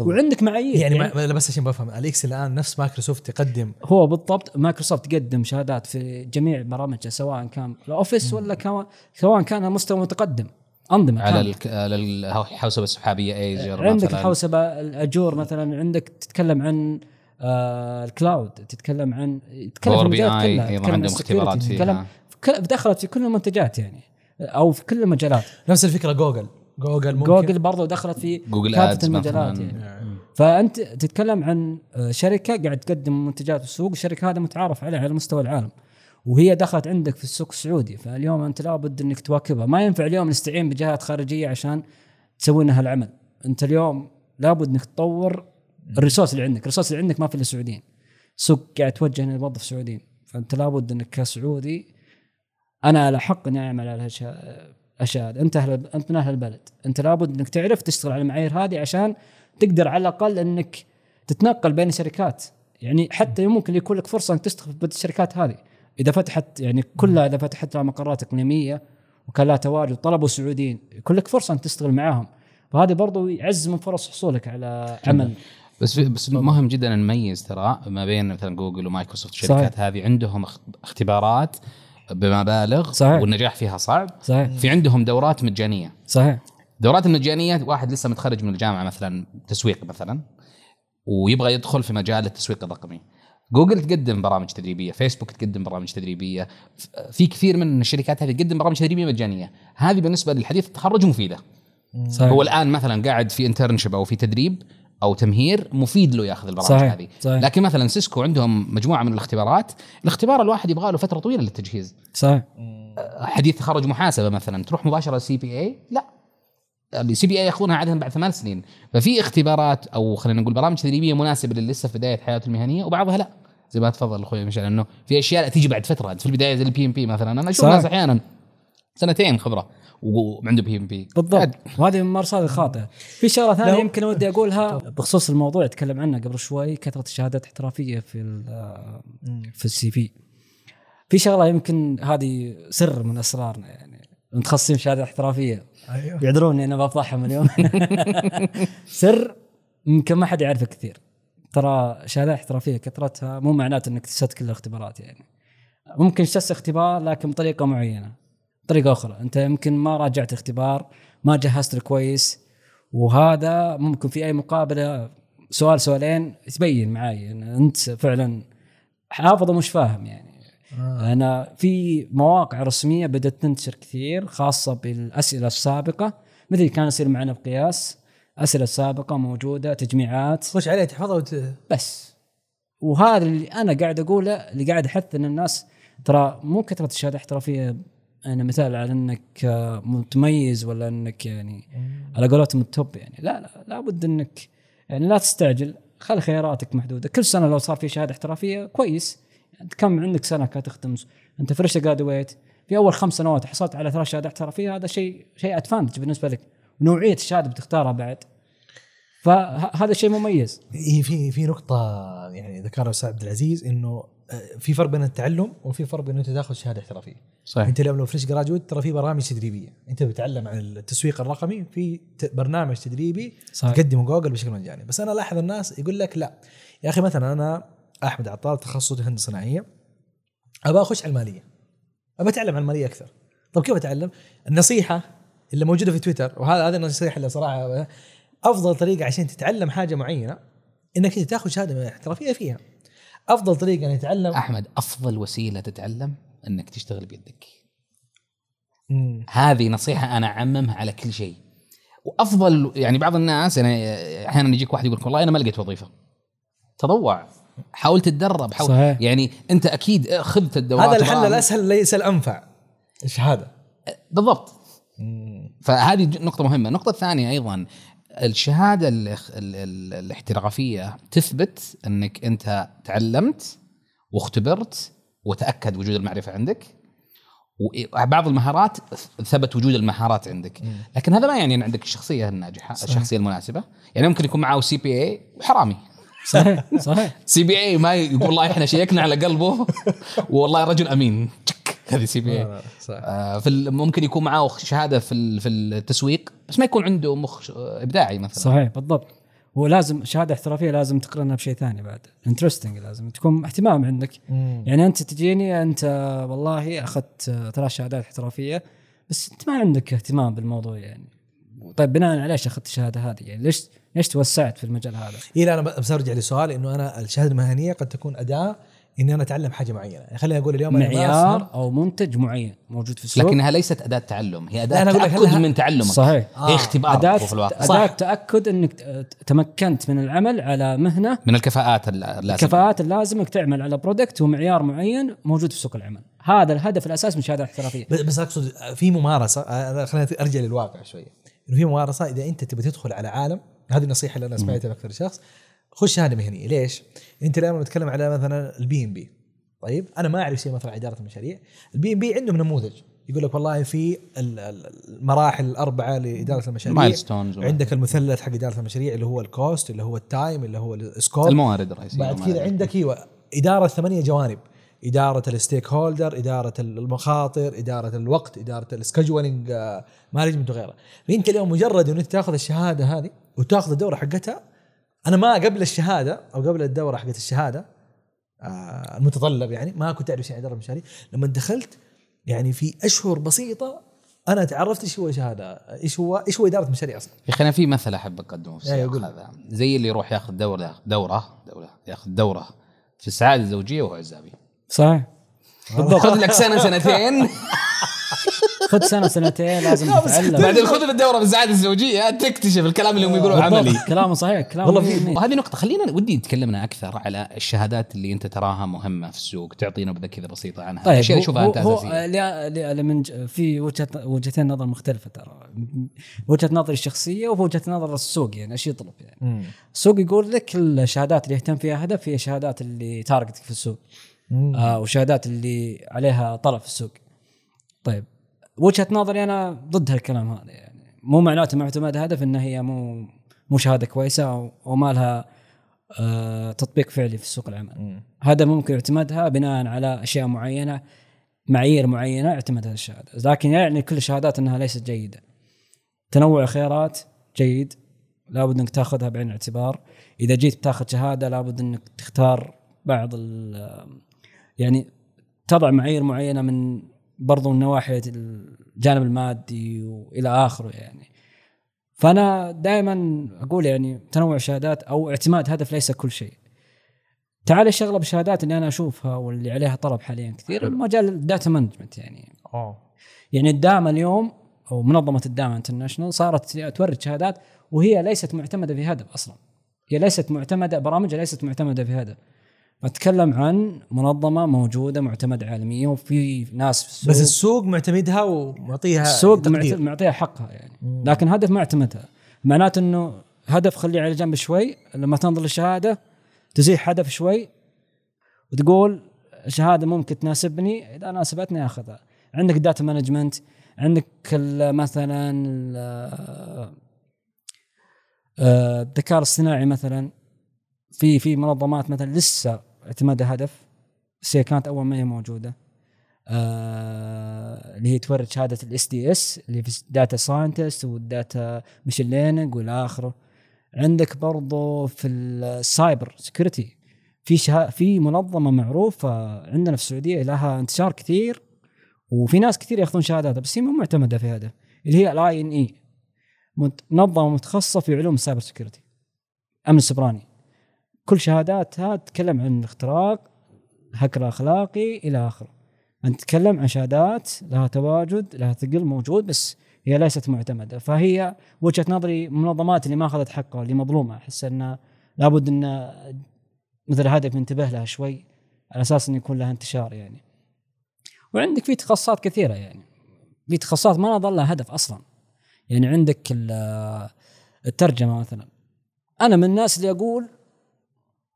وعندك معايير. يعني ما لا، بس عشان بفهم الاكسل الآن نفس مايكروسوفت تقدم هو بالضبط مايكروسوفت تقدم شهادات في جميع برامجها سواء كان الأوفيس ولا كان سواء كان مستوى متقدم أنظمة على. الك... على الحوسبه السحابية Azure عندك مثلاً. الحوسبه ال Azure مثلا عندك تتكلم عن آه ال cloud تتكلم عن تتكلم Power في B المجالات I أيضا تتكلم عن عندهم اختبارات تتكلم فيها. في كل- دخلت في كل المنتجات يعني أو في كل المجالات. نفس الفكرة جوجل. جوجل ممكن. جوجل برضو دخلت في Google Ads المجالات يعني. فأنت تتكلم عن شركة قاعد تقدم منتجات في السوق الشركة هذه متعارف عليها على مستوى العالم وهي دخلت عندك في السوق السعودي. فاليوم أنت لابد إنك تواكبها. ما ينفع اليوم نستعين بجهات خارجية عشان تسوي لنا هالعمل أنت اليوم لابد إنك تطور ال resource اللي عندك. ال resource اللي عندك ما في إلا سعوديين. سوق قاعد توجه إنه يوظف سعوديين. فأنت لابد إنك كسعودي أنا على حق إني أعمل على هذه. أنت أهل أنت من أهل البلد. أنت لابد إنك تعرف تشتغل على المعايير هذه عشان تقدر على الأقل إنك تتنقل بين الشركات. يعني حتى ممكن يكون لك فرصة إنك تشتغل في الشركات هذه. إذا فتحت يعني كلها إذا فتحت لها مقرات اقليميه وكان لها تواجد طلبوا سعوديين يكون لك فرصة إنك تشتغل معاهم. فهذا برضو يعزز من فرص حصولك على عمل. بس بس مهم جدا نميز ترى ما بين مثلا جوجل ومايكروسوفت الشركات. هذه. عندهم اخ- اختبارات بمبالغ صحيح. والنجاح فيها صعب. صحيح. في عندهم دورات مجانية. صحيح. دورات المجانيه واحد لسه متخرج من الجامعة مثلا تسويق مثلا ويبغى يدخل في مجال التسويق الرقمي. جوجل تقدم برامج تدريبية فيسبوك تقدم برامج تدريبية في كثير من الشركات هذه تقدم برامج تدريبية مجانية. هذه بالنسبة للحديث التخرج مفيدة. صحيح. هو الآن مثلا قاعد في internship أو في تدريب أو تمهير مفيد له ياخذ البرامج صحيح، هذه. صحيح. لكن مثلا سيسكو عندهم مجموعة من الاختبارات. الاختبار الواحد يبغى له فترة طويلة للتجهيز. صحيح. حديث تخرج محاسبة مثلا تروح مباشرة CPA؟ لا. ال CPA ياخذونها عادة بعد ثمان سنين. ففي اختبارات أو خلينا نقول برامج تدريبية مناسبة للي لسه في بداية حياته المهنية وبعضها لا. زي ما تفضل أخوي مشعل إنه في أشياء تيجي بعد فترة. في البداية زي ال PMP مثلا. أنا أشوف. ناس أحيانا سنتين خبرة. وعنده PMP. بالضبط. وهذه من الممارسات الخاطئه في شغلة ثانية لو- يمكن ودي أقولها بخصوص الموضوع تكلم عنه قبل شوي كثرة الشهادات الاحترافيه في ال- في ال CV. في شغلة يمكن هذه سر من أسرارنا يعني. متخصصين في شهاده احترافية. أيوه. يعذروني أنا بفضحهم اليوم. سر يمكن ما حد يعرفه كثير. ترى شهاده احترافية كثرتها مو معناته إنك تسد كل الاختبارات يعني. ممكن تسد اختبار لكن بطريقة معينة. طريقة أخرى. أنت يمكن ما راجعت الاختبار ما جهزت كويس وهذا ممكن في أي مقابلة سؤال سؤالين تبين معي إن أنت فعلا حافظ ومش فاهم يعني. آه. أنا في مواقع رسمية بدأت تنتشر كثير خاصة بالأسئلة السابقة مثل كان يصير معنا بقياس أسئلة سابقة موجودة تجميعات. تخش عليه تحفظها وت... بس. وهذا اللي أنا قاعد أقوله اللي قاعد أحث إن الناس ترى مو كثرة الشهادة الاحترافية أنا مثال على إنك آه، متميز ولا إنك يعني على قولتهم ال top يعني. لا لا لابد إنك يعني لا تستعجل خلي خياراتك محدودة. كل سنة لو صار في شهادة احترافية كويس انت كم عندك سنة كانت تختم انت fresh graduate في أول خمس سنوات حصلت على ثلاث شهادات احترافية هذا شيء شيء advantage بالنسبة لك. ونوعيه الشهادة بتختارها بعد. فهذا شيء مميز في في نقطة يعني ذكرها أستاذ عبد العزيز إنه آه، في فرق بين التعلم وفي فرق بين أنت تاخذ شهادة احترافية. صحيح أنت اليوم لو fresh graduate ترى في برامج تدريبية، أنت بتتعلم عن التسويق الرقمي في ت- برنامج تدريبي صحيح تقدمه جوجل بشكل مجاني، بس أنا ألاحظ الناس يقول لك لا يا أخي مثلا أنا أحمد عطار تخصصي هندسة صناعية أبغى أخش على المالية. أبغى أتعلم عن المالية أكثر. طب كيف أتعلم؟ النصيحة اللي موجودة في تويتر وهذا هذه النصيحة اللي صراحة أفضل طريقة عشان تتعلم حاجة معينة إنك أنت تاخذ شهادة احترافيه فيها. أفضل طريقة ان يتعلم أحمد أفضل وسيلة تتعلم إنك تشتغل بيدك. مم. هذه نصيحة أنا أعممها على كل شيء. وأفضل يعني بعض الناس يعني أحيانا يجيك واحد يقول لك والله أنا ما لقيت وظيفة. تطوع. حاول تتدرب حاول صحيح. يعني أنت أكيد خذت الدورات. هذا الحل. الاسهل ليس الانفع الشهادة. بالضبط. فهذه ج- نقطة مهمة، النقطة الثانية أيضا الشهادة ال ال ال الاحترافية تثبت أنك أنت تعلمت واختبرت وتأكد وجود المعرفة عندك وبعض المهارات ثبت وجود المهارات عندك. لكن هذا ما يعني إن عندك الشخصية الناجحة صحيح. الشخصية المناسبة. يعني ممكن يكون معاه CPA وحرامي صحيح صحيح. CPA ما يقول والله إحنا شيكنا على قلبه. والله رجل أمين. هذه CPA. صح. آه، في ممكن يكون معاه شهادة في في التسويق بس ما يكون عنده مخ إبداعي مثلا. صحيح بالضبط. ولازم شهادة احترافية لازم تقرنها بشيء ثاني بعد. interesting لازم. تكون اهتمام عندك. مم. يعني أنت تجيني أنت والله أخذت آه، ثلاث شهادات احترافية بس أنت ما عندك اهتمام بالموضوع يعني. طيب بناء على إيش أخذت الشهادة هذه؟ يعني ليش ليش توسعت في المجال هذا؟ إيه لا أنا بس أرجع لسؤال إنه أنا الشهادة المهنية قد تكون أداة إني أنا أتعلم حاجة معينة. يعني خليني أقول اليوم معيار أو منتج معين موجود في السوق. لكنها ليست أداة تعلم هي أداة أنا أقول لك تأكد من تعلمك. صحيح. هي اختبار أداة في الواقع أداة تأكد أنك ت- تمكنت من العمل على مهنة. من الكفاءات الل- اللازمة. الكفاءات اللازمة إنك تعمل على برودكت ومعيار معين موجود في سوق العمل. هذا الهدف الأساس من الشهادة الاحترافية. بس أقصد في ممارسة أنا خليني أرجع للواقع شوية. إنه في ممارسة إذا أنت تبي تدخل على عالم هذه النصيحة اللي أنا سمعتها من أكثر شخص خش شهاده مهنيه ليش؟ أنت اليوم نتكلم على مثلا ال PMP طيب أنا ما أعرف شيء مثلا إدارة المشاريع. ال PMP عندهم نموذج. يقول لك والله في ال- ال- المراحل الأربعة لإدارة المشاريع. milestones عندك المثلث حق إدارة المشاريع اللي هو ال cost اللي هو ال time اللي هو ال scope الموارد الرئيسية بعد. كذا عندك أيوه إدارة ثمانية جوانب. إدارة ال stakeholder إدارة المخاطر إدارة الوقت إدارة ال scheduling management وغيرها فأنت اليوم مجرد إنك تاخذ الشهادة هذه وتاخذ الدورة حقتها أنا ما قبل الشهادة أو قبل الدورة حقت الشهادة آه المتطلب يعني ما كنت أعرف شيء عن اداره المشاريع لما دخلت يعني في أشهر بسيطة أنا تعرفت إيش هو شهادة إيش هو إيش هو إدارة مشاريع أصلا. يا أخي أنا في مثل أحب أقدمه في أيوة، السياق. هذا. زي اللي يروح ياخذ دورة دورة دورة ياخذ دورة في السعادة الزوجية وهو عزابي. صحيح. بالضبط خذ لك سنة سنتين. خذ سنة سنتين لازم تتعلم. بعدين خذ الدورة في السعاده الزوجيه تكتشف الكلام اللي هم يقولوه عملي. كلامه صحيح كلامه والله في-. وهذه نقطة خلينا ودي تكلمنا أكثر على الشهادات اللي أنت تراها مهمة في السوق تعطينا نبذة كذا بسيطة عنها. طيب هو, اللي أشوفها هو, من في وجهة وجهتين نظر مختلفة ترى. وجهة نظري الشخصية ووجهة نظر السوق يعني إيش يطلب يعني. السوق يقول لك الشهادات اللي يهتم فيها هدف هي الشهادات اللي تارجتك في السوق. آه وشهادات اللي عليها طلب في السوق. طيب وجهة نظري أنا ضد هالكلام هذا يعني. مو معناته معتمد هدف إن هي مو مو شهادة كويسة وما لها آه تطبيق فعلي في سوق العمل. هذا ممكن اعتمادها بناء على أشياء معينة معايير معينة اعتمد هذه الشهادة. لكن يعني كل الشهادات إنها ليست جيدة. تنوع الخيارات جيد. لابد إنك تاخذها بعين الاعتبار. إذا جيت تاخذ شهادة لابد إنك تختار بعض ال- يعني تضع معايير معينة من برضو من نواحي الجانب المادي وإلى آخره يعني. فأنا دائما أقول يعني تنوع الشهادات أو اعتماد هدف ليس كل شيء. تعال الشغله بالشهادات اللي أنا أشوفها واللي عليها طلب حاليا كثير مجال ال data management يعني. آه يعني الداما اليوم أو منظمة الداما انترناشونال صارت تورد شهادات وهي ليست معتمدة في هدف أصلا. هي ليست معتمدة برامجها ليست معتمدة في هدف. نتكلم عن منظمة موجودة معتمدة عالميا وفي ناس في السوق. بس السوق معتمدها ومعطيها السوق تقدير. معطيها حقها يعني. لكن هدف ما اعتمدها. معناته إنه هدف خليه على جنب شوي. لما تنظر للشهادة تزيح هدف شوي وتقول شهاده ممكن تناسبني إذا ناسبتني أخذها. عندك data management عندك مثلا ال- آه، الذكاء الاصطناعي مثلا. في في منظمات مثلا لسه اعتمادها هدف. بس هي كانت أول ما هي موجودة. آه اللي هي تورد شهاده ال SDS اللي في data scientist وال data machine learning والى اخره عندك برضو في ال cyber security في شها في منظمة معروفة عندنا في السعودية لها انتشار كثير وفي ناس كثير ياخذون شهاداتها بس هي مو معتمدة في هذا اللي هي ال INE منظمة متخصصة في علوم ال cyber security أمن السبراني كل شهاداتها تتكلم عن الاختراق هكر أخلاقي إلى آخره. انت تتكلم عن شهادات لها تواجد لها ثقل موجود بس هي ليست معتمدة. فهي وجهة نظري المنظمات اللي ما أخذت حقها اللي مظلومة. أحس انه لابد أن مثل هدف ننتبه لها شوي على أساس انه يكون لها انتشار يعني. وعندك في تخصصات كثيرة يعني. في تخصصات ما ظل لها هدف أصلا. يعني عندك ال- الترجمة مثلا. أنا من الناس اللي أقول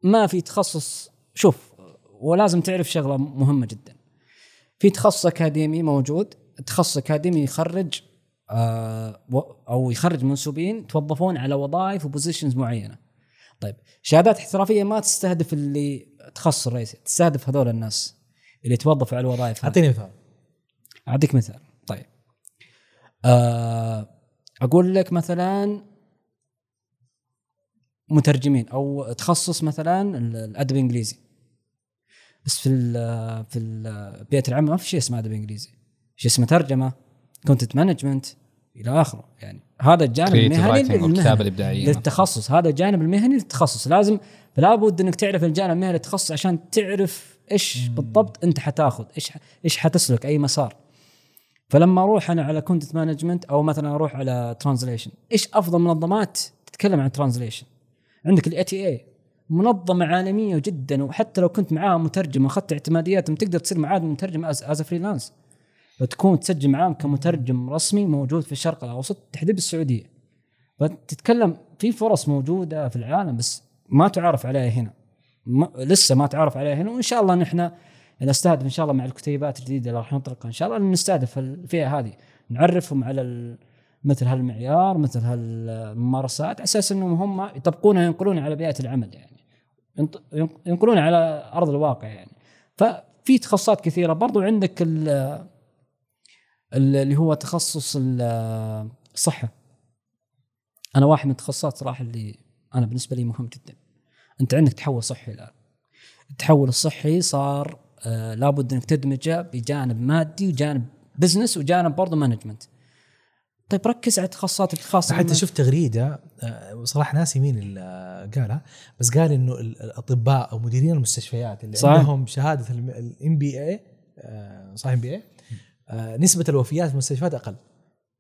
ما في تخصص شوف ولازم تعرف شغلة مهمة جدا. في تخصص أكاديمي موجود التخصص الاكاديمي يخرج آه أو يخرج منسوبين توظفون على وظائف وبوزيشنز معينة. طيب شهادات احترافية ما تستهدف اللي تخصص الرئيسي تستهدف هذول الناس اللي توظفوا على الوظائف. أعطيني مثال. أعطيك مثال. طيب آه أقول لك مثلا مترجمين أو تخصص مثلا ال- الأدب الإنجليزي. بس في ال في ال- بيئة العمل ما في شيء اسمه أدب إنجليزي. شيء اسمه ترجمة content management إلى آخره يعني. هذا الجانب المهني. والكتابه الإبداعية. للتخصص. هذا الجانب المهني للتخصص. لازم فلا بد إنك تعرف الجانب المهني للتخصص عشان تعرف إيش بالضبط أنت حتاخذ إيش إيش حتسلك أي مسار. فلما أروح أنا على content management أو مثلا أروح على translation إيش أفضل منظمات تتكلم عن translation عندك ال ATA منظمة عالمية جدا وحتى لو كنت معاها مترجم واخذت اعتمادياتهم تقدر تصير معاه مترجم as freelance فتكون تسجل معاهم كمترجم رسمي موجود في الشرق الأوسط تحديد السعوديه فتتكلم في فرص موجودة في العالم بس ما تعرف عليها هنا. ما لسه ما تعرف عليها هنا وإن شاء الله نحن نستهدف إن شاء الله مع الكتيبات الجديدة اللي راح نطلقها إن شاء الله نستهدف الفئة هذه. نعرفهم على مثل هالمعيار مثل هالممارسات على أساس إنهم هم يطبقونها وينقلونها على بيئة العمل يعني. ينقلونها على أرض الواقع يعني. ففي تخصصات كثيرة. برضو عندك ال- ال- اللي هو تخصص ال- الصحه أنا واحد من التخصصات صراحة اللي أنا بالنسبة لي مهم جدا. أنت عندك تحول صحي الآن. التحول الصحي صار آه لابد إنك تدمجه بجانب مادي وجانب business وجانب برضه management طيب ركز على التخصصات الخاصة حتى شفت تغريدة آه، صراحة ناسي مين اللي قالها بس قال إنه ال- الأطباء أو مديرين المستشفيات اللي صحيح. عندهم شهادة ال MBA صح MBA نسبة الوفيات في المستشفيات أقل.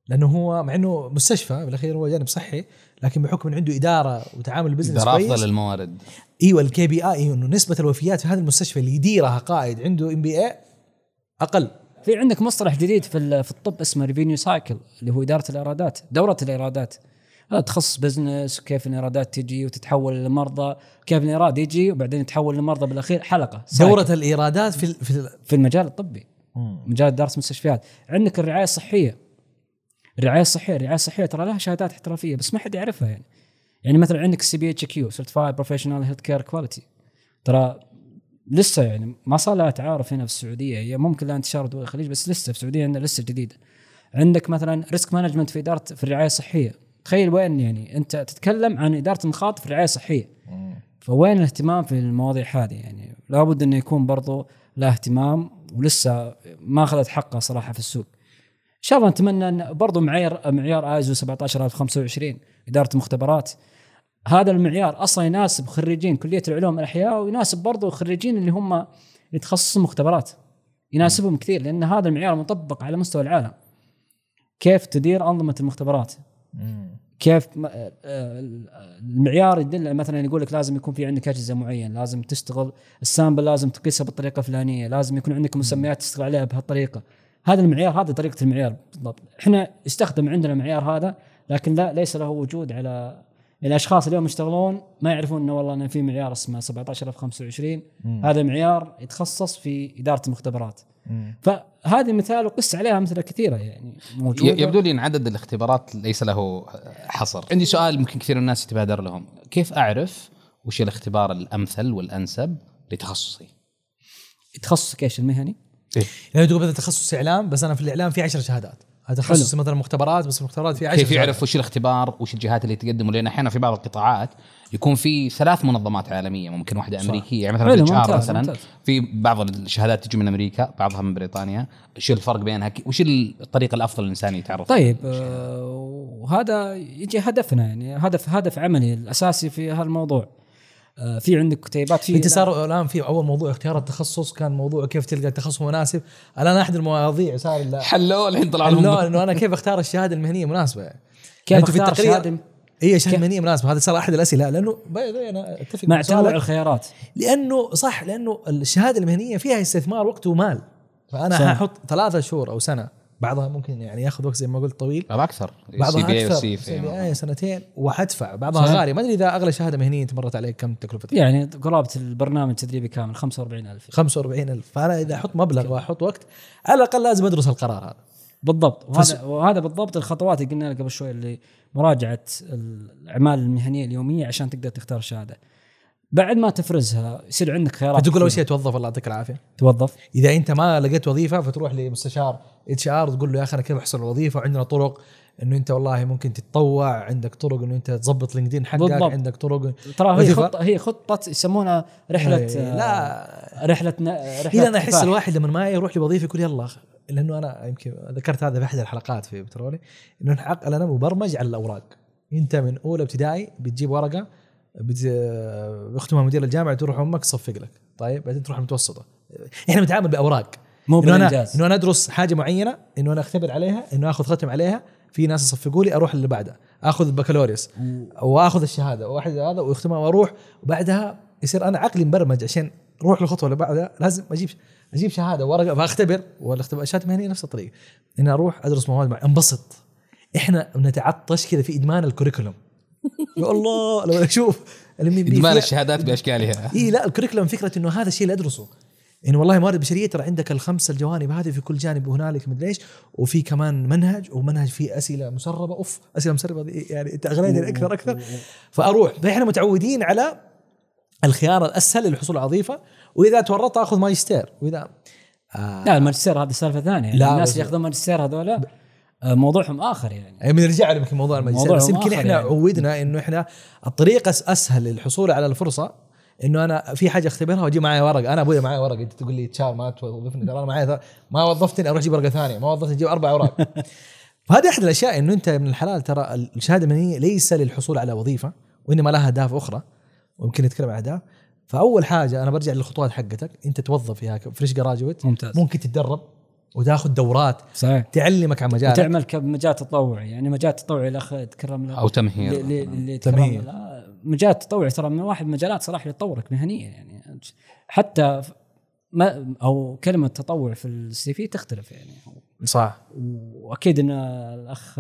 لأنه هو مع إنه مستشفى بالأخير هو جانب صحي لكن بحكم إنه عنده إدارة وتعامل business كويس أفضل الموارد إيوه ال KP I إنه نسبة الوفيات في هذا المستشفى اللي يديرها قائد عنده MBA أقل. في عندك مصطلح جديد في في الطب اسمه revenue cycle اللي هو إدارة الإيرادات دورة الإيرادات. هذا تخصص business وكيف الايرادات تجي وتتحول للمرضى كيف الايراد يجي وبعدين يتحول للمرضى بالأخير حلقة cycle. دورة الإيرادات في في في المجال الطبي مجال اداره المستشفيات عندك الرعاية الصحية. الرعايه الصحيه الرعايه الصحيه ترى لها شهادات احترافية بس ما حد يعرفها يعني. يعني مثلا عندك ال CPHQ certified professional healthcare quality ترى لسه يعني ما صار لها تعارف هنا في السعودية. هي ممكن لها انتشار دول الخليج بس لسه في السعودية عندنا لسه جديده عندك مثلا risk management في إدارة في الرعاية الصحية. تخيل وين يعني أنت تتكلم عن إدارة المخاطر في الرعاية الصحية. فوين الاهتمام في المواضيع هذه يعني؟ لابد إنه يكون برضو له اهتمام ولسه ما أخذت حقها صراحة في السوق. إن شاء الله نتمنى إن برضو معيار معيار آيزو 17025 إدارة المختبرات هذا المعيار أصلا يناسب خريجين كلية العلوم الأحياء ويناسب برضو الخريجين اللي هم يتخصصون مختبرات. يناسبهم كثير لأن هذا المعيار مطبق على مستوى العالم. كيف تدير أنظمة المختبرات؟ كيف آه، المعيار يدل مثلا يقول لك لازم يكون في عندك أجهزة معينة لازم تشتغل السامبل لازم تقيسها بالطريقة الفلانية لازم يكون عندك مسميات تشتغل عليها بهالطريقة. هذا المعيار هذه طريقة المعيار بالضبط. إحنا يستخدم عندنا المعيار هذا لكن لا ليس له وجود على الأشخاص اليوم يشتغلون ما يعرفون إنه والله انه في معيار اسمه 17025 مم. هذا معيار يتخصص في إدارة المختبرات. مم. فهذه مثال وقس عليها أمثلة كثيرة يعني موجودة. يبدو لي إن عدد الاختبارات ليس له حصر. عندي سؤال ممكن كثير من الناس يتبادر لهم. كيف أعرف وش الاختبار الأمثل والأنسب لتخصصي؟ تخصصك إيش المهني؟ يعني تقول مثلا تخصص إعلام بس أنا في الإعلام في 10 شهادات. هذا تخصص مثلا مختبرات بس المختبرات في 10 كيف يعرف وش الاختبار وش الجهات اللي تقدمه؟ لأن أحيانا في بعض القطاعات يكون في ثلاث منظمات عالمية ممكن واحدة صح. أمريكية يعني مثلا في HR ممتاز، مثلا. ممتاز. في بعض الشهادات تجي من أمريكا بعضها من بريطانيا. وش الفرق بينها؟ وش الطريقة الأفضل للانسان يتعرف؟ طيب آه، وهذا يجي هدفنا يعني هدف هدف عملي الأساسي في هالموضوع. في عندك كتيبات في انت صار الآن في أول موضوع اختيار التخصص كان موضوع كيف تلقى تخصص مناسب. الآن أحد المواضيع صار حلوة الحين طلع لهم. اللون إنه أنا كيف أختار الشهادة المهنية المناسبه كيف أنتوا في أختار التقرير- شهادة اي شهادة مهنية مناسبة. هذا صار أحد الأسئلة. لأنه by the أنا أتفق مع. تنوع الخيارات. لأنه صح لأنه الشهادة المهنية فيها استثمار وقت ومال. فأنا صح. حاحط ثلاثة شهور أو سنة. بعضها ممكن يعني ياخذ وقت زي ما قلت طويل. بعض أكثر بعضها CPA أكثر. وسي سي في. بي أي سنتين وحدفع بعضها. غالي. ما أدري إذا أغلى شهادة مهنيه مرت عليك كم تكلفتها يعني قرابة البرنامج التدريبي كامل 45000 45000 فأنا إذا أحط مبلغ وأحط وقت على الأقل لازم أدرس القرار هذا. بالضبط. فس- وهذا وهذا بالضبط الخطوات اللي قلنا لك قبل شوي اللي مراجعة الأعمال المهنية اليومية عشان تقدر تختار شهادة. بعد ما تفرزها يصير عندك خيارات فتقول اول. شيء توظف الله يعطيك العافية توظف إذا أنت ما لقيت وظيفة فتروح لمستشار HR تقول له يا أخي أنا كيف احصل وظيفة وعندنا طرق إنه أنت والله ممكن تتطوع عندك طرق إنه أنت تظبط LinkedIn حقك بالضبط. عندك طرق ترى هي. خطه هي خطة يسمونها رحلة إيه، آه، لا رحلة ن- رحلة إلى أنا أحس. الواحد لما ما يروح لوظيفة يقول يلا لأنه أنا يمكن ذكرت هذا في أحد الحلقات في بترولي إنه أنا مبرمج على الأوراق أنت من أولى ابتدائي بتجيب ورقة بت- بيختمها مدير الجامعة تروح أمك تصفق لك. طيب؟ بعدين تروح المتوسطة. إحنا بنتعامل بأوراق. مو بالإنجاز. إنه أنا أدرس حاجة معينة إنه أنا أختبر عليها إنه آخذ ختم عليها في ناس يصفقوا لي أروح اللي بعدها آخذ البكالوريوس وآخذ الشهادة وأحد هذا واختمها وأروح. وبعدها يصير أنا عقلي مبرمج عشان أروح للخطوه اللي بعدها لازم أجيب أجيب شهادة ورقه فأختبر. والاختبار الشهاده المهنيه نفس الطريقة. اني أروح أدرس مواد مع أنبسط. إحنا نتعطش كذا في إدمان الكوريكولوم. يا الله لو أشوف ادمان الشهادات بأشكالها. إي لا الكوريكولم فكرة إنه هذا الشيء اللي أدرسه. انه والله موارد بشرية ترى عندك الخمسة الجوانب هذه في كل جانب وهنالك مدري إيش وفي كمان منهج ومنهج فيه أسئلة مسربة. أوف أسئلة مسربة يعني أنت اغريتني أكثر أكثر. فأروح. فاحنا متعودين على الخيار الأسهل للحصول على وظيفه وإذا تورطت أخذ ماجستير وإذا آه. لا الماجستير هذه سالفة ثانية. يعني لا، الناس اللي ياخذون ماجستير هذول موضوعهم آخر يعني. يعني بنرجع له يمكن موضوع الماجستير موضوع بس يمكن إحنا يعني. عودنا إنه إحنا الطريقة أسهل للحصول على الفرصة إنه أنا في حاجة أختبرها وأجيب معي ورق أنا أبوي معي ورق أنت تقول لي تشار ما توظفني ترى أنا معي ما وظفتني أروح أجيب ورقة ثانية. ما وظفتني أجيب أربع أوراق. فهذه أحد الأشياء إنه أنت من الحلال ترى الشهادة المهنية ليس للحصول على وظيفة وإنما لها أهداف أخرى. ويمكن نتكلم عن أهداف. فأول حاجة أنا برجع للخطوات حقتك. أنت توظف فيها فريش جراجويت ممتاز. ممكن تتدرب. وتاخذ دورات صحيح. تعلمك عن مجالك. وتعمل كمجال تطوعي يعني مجال تطوعي الاخ تكرم له أو تمهير. اللي- اللي تمهير. تمهير مجال تطوعي ترى من واحد من المجالات صراحة اللي تطورك مهنيا يعني حتى ما أو كلمة تطوع في السي في تختلف يعني. صح. وأكيد إن الأخ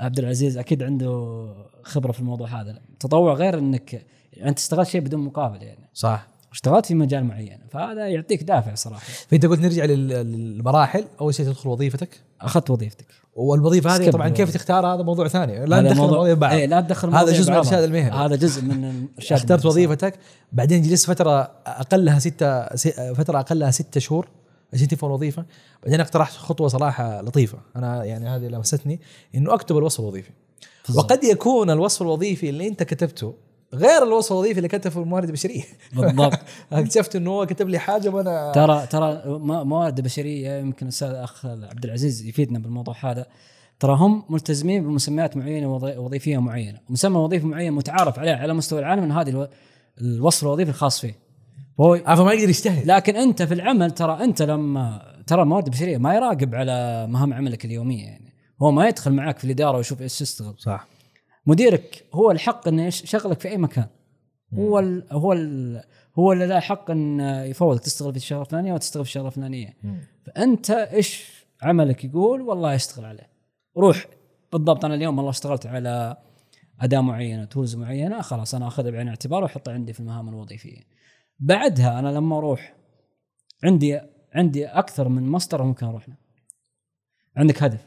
عبد العزيز أكيد عنده خبرة في الموضوع هذا. التطوع غير إنك أنت اشتغلت شيء بدون مقابل يعني. صح. اشتغلت في مجال معين فهذا يعطيك دافع صراحة. فإنت قلت نرجع لل- للمراحل. أول شيء تدخل وظيفتك. أخذت وظيفتك. والوظيفة هذه طبعا كيف. تختارها هذا موضوع ثاني. لا تدخل موضوع- ببعض إيه لا تدخل هذا جزء من. الإرشاد المهني. هذا جزء من الارشاد اخترت. وظيفتك. بعدين جلست فترة أقلها ستة فترة أقلها ستة شهور. عشان تفهم الوظيفة. بعدين اقترحت خطوة صراحة لطيفة. أنا يعني هذه لمستني إنه أكتب الوصف الوظيفي. وقد يكون الوصف الوظيفي اللي أنت كتبته غير الوصف الوظيفي اللي كتبه الموارد البشريه بالضبط. اكتشفت إنه هو كتب لي حاجة وأنا ترى ترى ما- موارد بشرية يمكن الأستاذ الاخ عبد العزيز يفيدنا بالموضوع هذا. ترى هم ملتزمين بمسميات معينة وظي- وظيفية معينة. مسمى وظيفي معين متعارف عليه على مستوى العالم إن هذه الو- الوصف الوظيفي الخاص فيه. فهو فما يقدر يجتهد. لكن أنت في العمل ترى أنت لما ترى الموارد البشريه ما يراقب على مهام عملك اليومية يعني. هو ما يدخل معك في الإدارة ويشوف إيش تشتغل. صح. مديرك هو الحق إنه يش- يشغلك في أي مكان. هو ال هو ال هو اللي له حق إن يفوضك تشتغل في الشغله الفلانيه وتشتغل في الشغله الفلانيه فأنت إيش عملك يقول؟ والله أشتغل عليه. روح بالضبط أنا اليوم والله اشتغلت على أداة معينة تولز معينة خلاص أنا أخذها بعين الاعتبار وأحطها عندي في المهام الوظيفية. بعدها أنا لما أروح عندي عندي أكثر من مصدر ممكن أروح له. عندك هدف.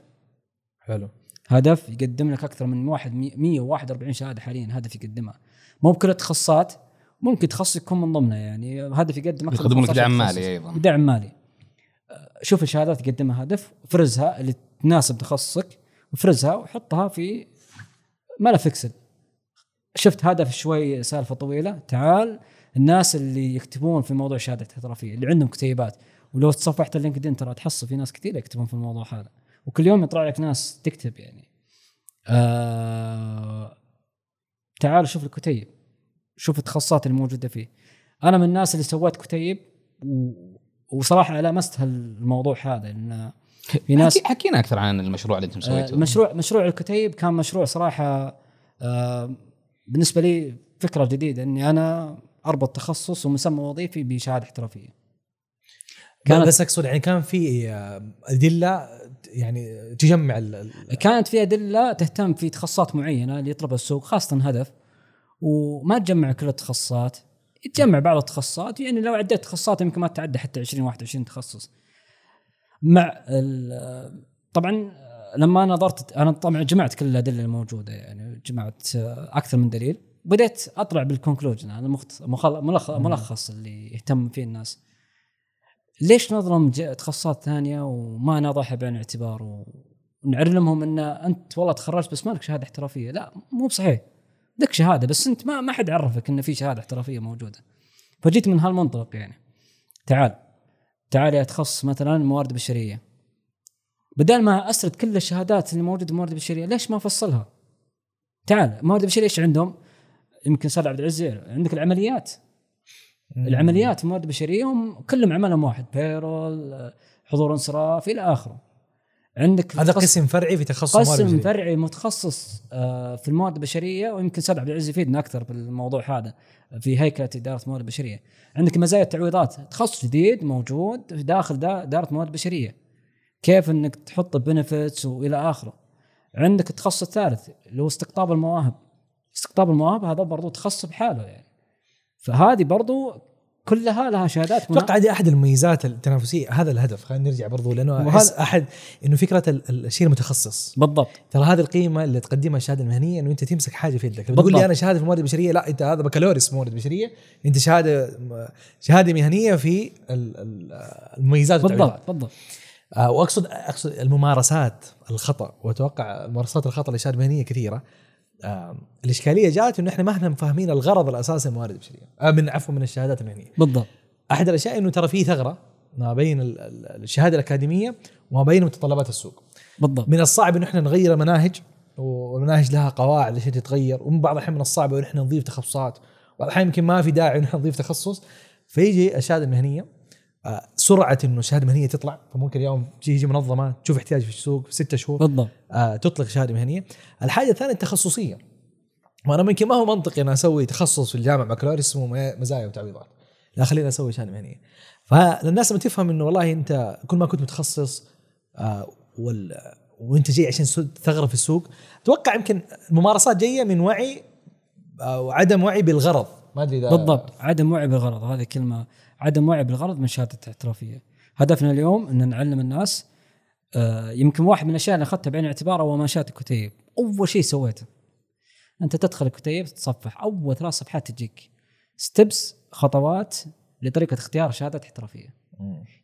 حلو. هدف يقدم لك أكثر من واحد 141 شهادة حاليا هدف يقدمها مو بكل التخصصات ممكن تخصص يكون من ضمنها يعني. هدف يقدم أكثر من يقدمون لك 15 دعم. مالي أيضا. دعم مالي. أه، شوف الشهادات يقدمها هدف افرزها اللي تناسب تخصصك وافرزها وحطها في ملف Excel. شفت هدف شوي سالفة طويلة. تعال الناس اللي يكتبون في موضوع شهاده احترافيه اللي عندهم كتيبات. ولو تصفحت ال LinkedIn ترى تحصل في ناس كثير يكتبون في الموضوع هذا. وكل يوم يطلع لك ناس تكتب يعني. آه تعال شوف الكتيب شوف التخصصات اللي موجودة فيه. أنا من الناس اللي سويت كتيب و... وصراحة لمست هالموضوع هذا إن في ناس حكي- حكينا أكثر عن المشروع اللي أنتم آه، سويتوه. مشروع مشروع الكتيب كان مشروع صراحة آه، بالنسبة لي فكرة جديدة إني أنا أربط تخصص ومسمى وظيفي بشهادة احترافية. كانت- بس أقصد يعني كان في آه، أدلة يعني تجمع ال- كانت في أدلة تهتم في تخصصات معينة اللي يطلبها السوق خاصة هدف. وما تجمع كل التخصصات تجمع بعض التخصصات. يعني لو عديت تخصصات يمكن ما تعدى حتى 20 21 تخصص. مع طبعا لما نظرت أنا طبعا جمعت كل الأدلة الموجودة يعني جمعت أكثر من دليل. بديت أطلع بالكونكلوجن هذا ملخص اللي يهتم فيه الناس. ليش نظلم تخصصات ثانية وما نضعها بعين الاعتبار ونعلمهم إن أنت والله تخرجت بس ما لك شهادة احترافية؟ لا مو بصحيح. لك شهادة بس أنت ما ما حد عرفك إن في شهادة احترافية موجودة. فجيت من هالمنطلق يعني. تعال تعال يا تخصص مثلا موارد بشريه بدل ما أسرد كل الشهادات اللي موجودة بموارد بشريه ليش ما أفصلها؟ تعال موارد بشريه إيش عندهم؟ يمكن أستاذ عبد العزيز عندك العمليات. العمليات موارد بشرية هم كلهم عملهم واحد بيرول حضور انصراف إلى آخره عندك هذا قسم فرعي في تخصص قسم. فرعي متخصص آه، في الموارد البشرية ويمكن أستاذ عبد العزيز يفيدنا أكثر بالموضوع هذا في هيكلة إدارة الموارد البشريه. عندك مزايا التعويضات تخصص جديد موجود في داخل دا إدارة موارد بشرية. كيف إنك تحط بنفتس وإلى آخره. عندك التخصص الثالث اللي هو استقطاب المواهب. استقطاب المواهب هذا برضو تخصص بحاله يعني. فهذه برضو كلها لها شهادات أتوقع هذه أحد المميزات التنافسية هذا الهدف. خلينا نرجع برضو لأنه أحس أحد إنه فكرة ال- ال- الشيء المتخصص. بالضبط. ترى هذه القيمة اللي تقدمها الشهادة المهنية إنه أنت تمسك حاجة في يدك. تقول لي. أنا شهادة في الموارد البشريه لا أنت هذا بكالوريوس موارد بشرية. أنت شهادة شهادة مهنية في ال- ال- المميزات. بالضبط بالضبط. آه، واقصد أقصد الممارسات الخطأ. وأتوقع ممارسات الخطأ للشهاده المهنيه كثيرة. آه، الإشكالية جات إنه إحنا ما إحنا فاهمين الغرض الأساسي من الموارد البشرية. آه، من عفوا من الشهادات المهنية. بالضبط. أحد الأشياء إنه ترى في ثغرة ما بين ال- ال- الشهادة الأكاديمية وما بين متطلبات السوق. بالضبط. من الصعب إنه إحنا نغير المناهج والمناهج لها قواعد عشان تتغير ومن بعض الأحيان من الصعب إنه إحنا نضيف تخصصات بعض الأحيان يمكن ما في داعي إنه نضيف تخصص. فيجي الشهاده المهنية آه، سرعة إنه الشهاده المهنيه تطلع فممكن اليوم تيجي منظمة تشوف احتياج في السوق في ستة شهور بالضبط. آه، تطلق شهادة مهنية. الحاجة الثانية التخصصية. وأنا يمكن ما هو منطقي أنا أسوي تخصص في الجامعة بكالوريوس اسمه مزايا وتعويضات. لا خليني أسوي شهادة مهنية. فالناس لما تفهم إنه والله أنت كل ما كنت متخصص آه وال وأنت جاي عشان ثغره في السوق أتوقع يمكن الممارسات جاية من وعي آه، وعدم وعي بالغرض. ما أدري اذا بالضبط. عدم وعي بالغرض هذه كلمة عدم وعي بالغرض من شهادة الاحترافية. هدفنا اليوم أن نعلم الناس آه، يمكن واحد من الأشياء اللي أخذتها بعين الاعتبار اول ما شات الكتيب. أول شيء سويته. أنت تدخل الكتيب تتصفح أول ثلاث صفحات تجيك. ستبس خطوات لطريقة اختيار شهادة احترافية.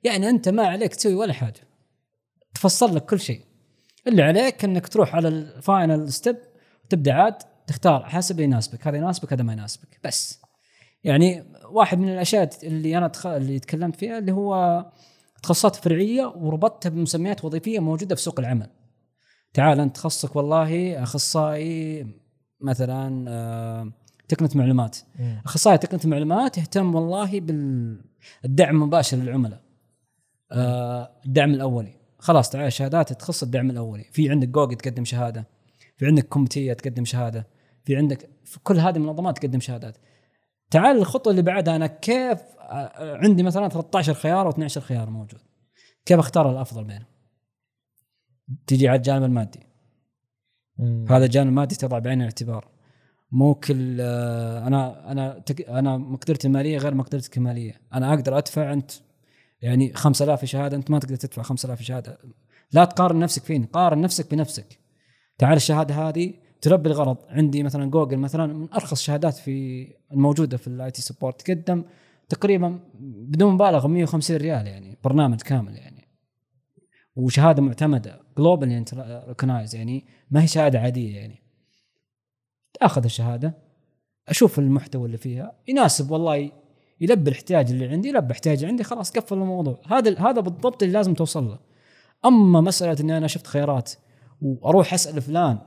يعني أنت ما عليك تسوي ولا حاجة. تفصل لك كل شيء. اللي عليك إنك تروح على ال final step وتبدا عاد تختار حسب اللي يناسبك. هذا يناسبك هذا ما يناسبك. بس. يعني واحد من الأشياء اللي أنا تخ... اللي تكلمت فيها اللي هو تخصصات فرعية وربطتها بمسميات وظيفية موجودة في سوق العمل. تعال أنت تخصصك والله أخصائي مثلا آه، تقنية معلومات. أخصائي تقنية المعلومات يهتم والله بالدعم المباشر للعملاء. آه، الدعم الأولي. خلاص تعال شهادات تخص الدعم الأولي. في عندك جوجل تقدم شهادة. في عندك كومتيه تقدم شهادة. في عندك في كل هذه المنظمات تقدم شهادات. تعال الخطوة اللي بعدها أنا كيف آه، عندي مثلا 13 خيار أو 12 خيار موجود. كيف أختار الأفضل بينهم؟ تجي على الجانب المادي. هذا الجانب المادي تضع بعين الاعتبار. مو كل آه، أنا أنا تك أنا مقدرتي المالية غير مقدرتك المالية. أنا أقدر أدفع أنت يعني 5000 في شهادة أنت ما تقدر تدفع 5000 في شهادة. لا تقارن نفسك فيني قارن نفسك بنفسك. تعال الشهادة هذه تلبي الغرض. عندي مثلا جوجل مثلا من أرخص الشهادات في الموجودة في ال IT support تقدم تقريبا بدون مبالغة 150 ريال يعني برنامج كامل يعني. وشهادة معتمدة global recognized يعني ما هي شهادة عادية يعني. أخذ الشهادة أشوف المحتوى اللي فيها يناسب والله يلبي الاحتياج اللي عندي يلبي احتياجي عندي خلاص قفل الموضوع. هذا هذا بالضبط اللي لازم توصل له. أما مسألة إني أنا شفت خيارات وأروح أسأل فلان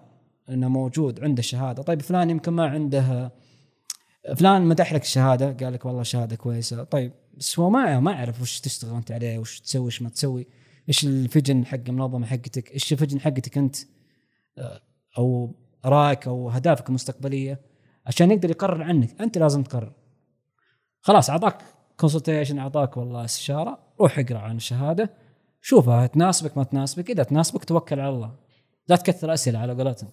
إنه موجود عنده الشهاده طيب فلان يمكن ما عنده فلان مدح لك الشهادة قال لك والله شهادة كويسة. طيب بس هو ما ما اعرف وش تشتغل أنت عليه وش تسوي وش ما تسوي إيش الفجن حق المنظمة حقتك إيش الفجن حقتك أنت آه، أو رأيك أو أهدافك المستقبلية عشان يقدر يقرر عنك. أنت لازم تقرر. خلاص أعطاك كونسلتيشن أعطاك والله استشارة روح اقرأ عن الشهادة شوفها تناسبك ما تناسبك إذا تناسبك توكل على الله. لا تكثر أسئلة على قولتهم.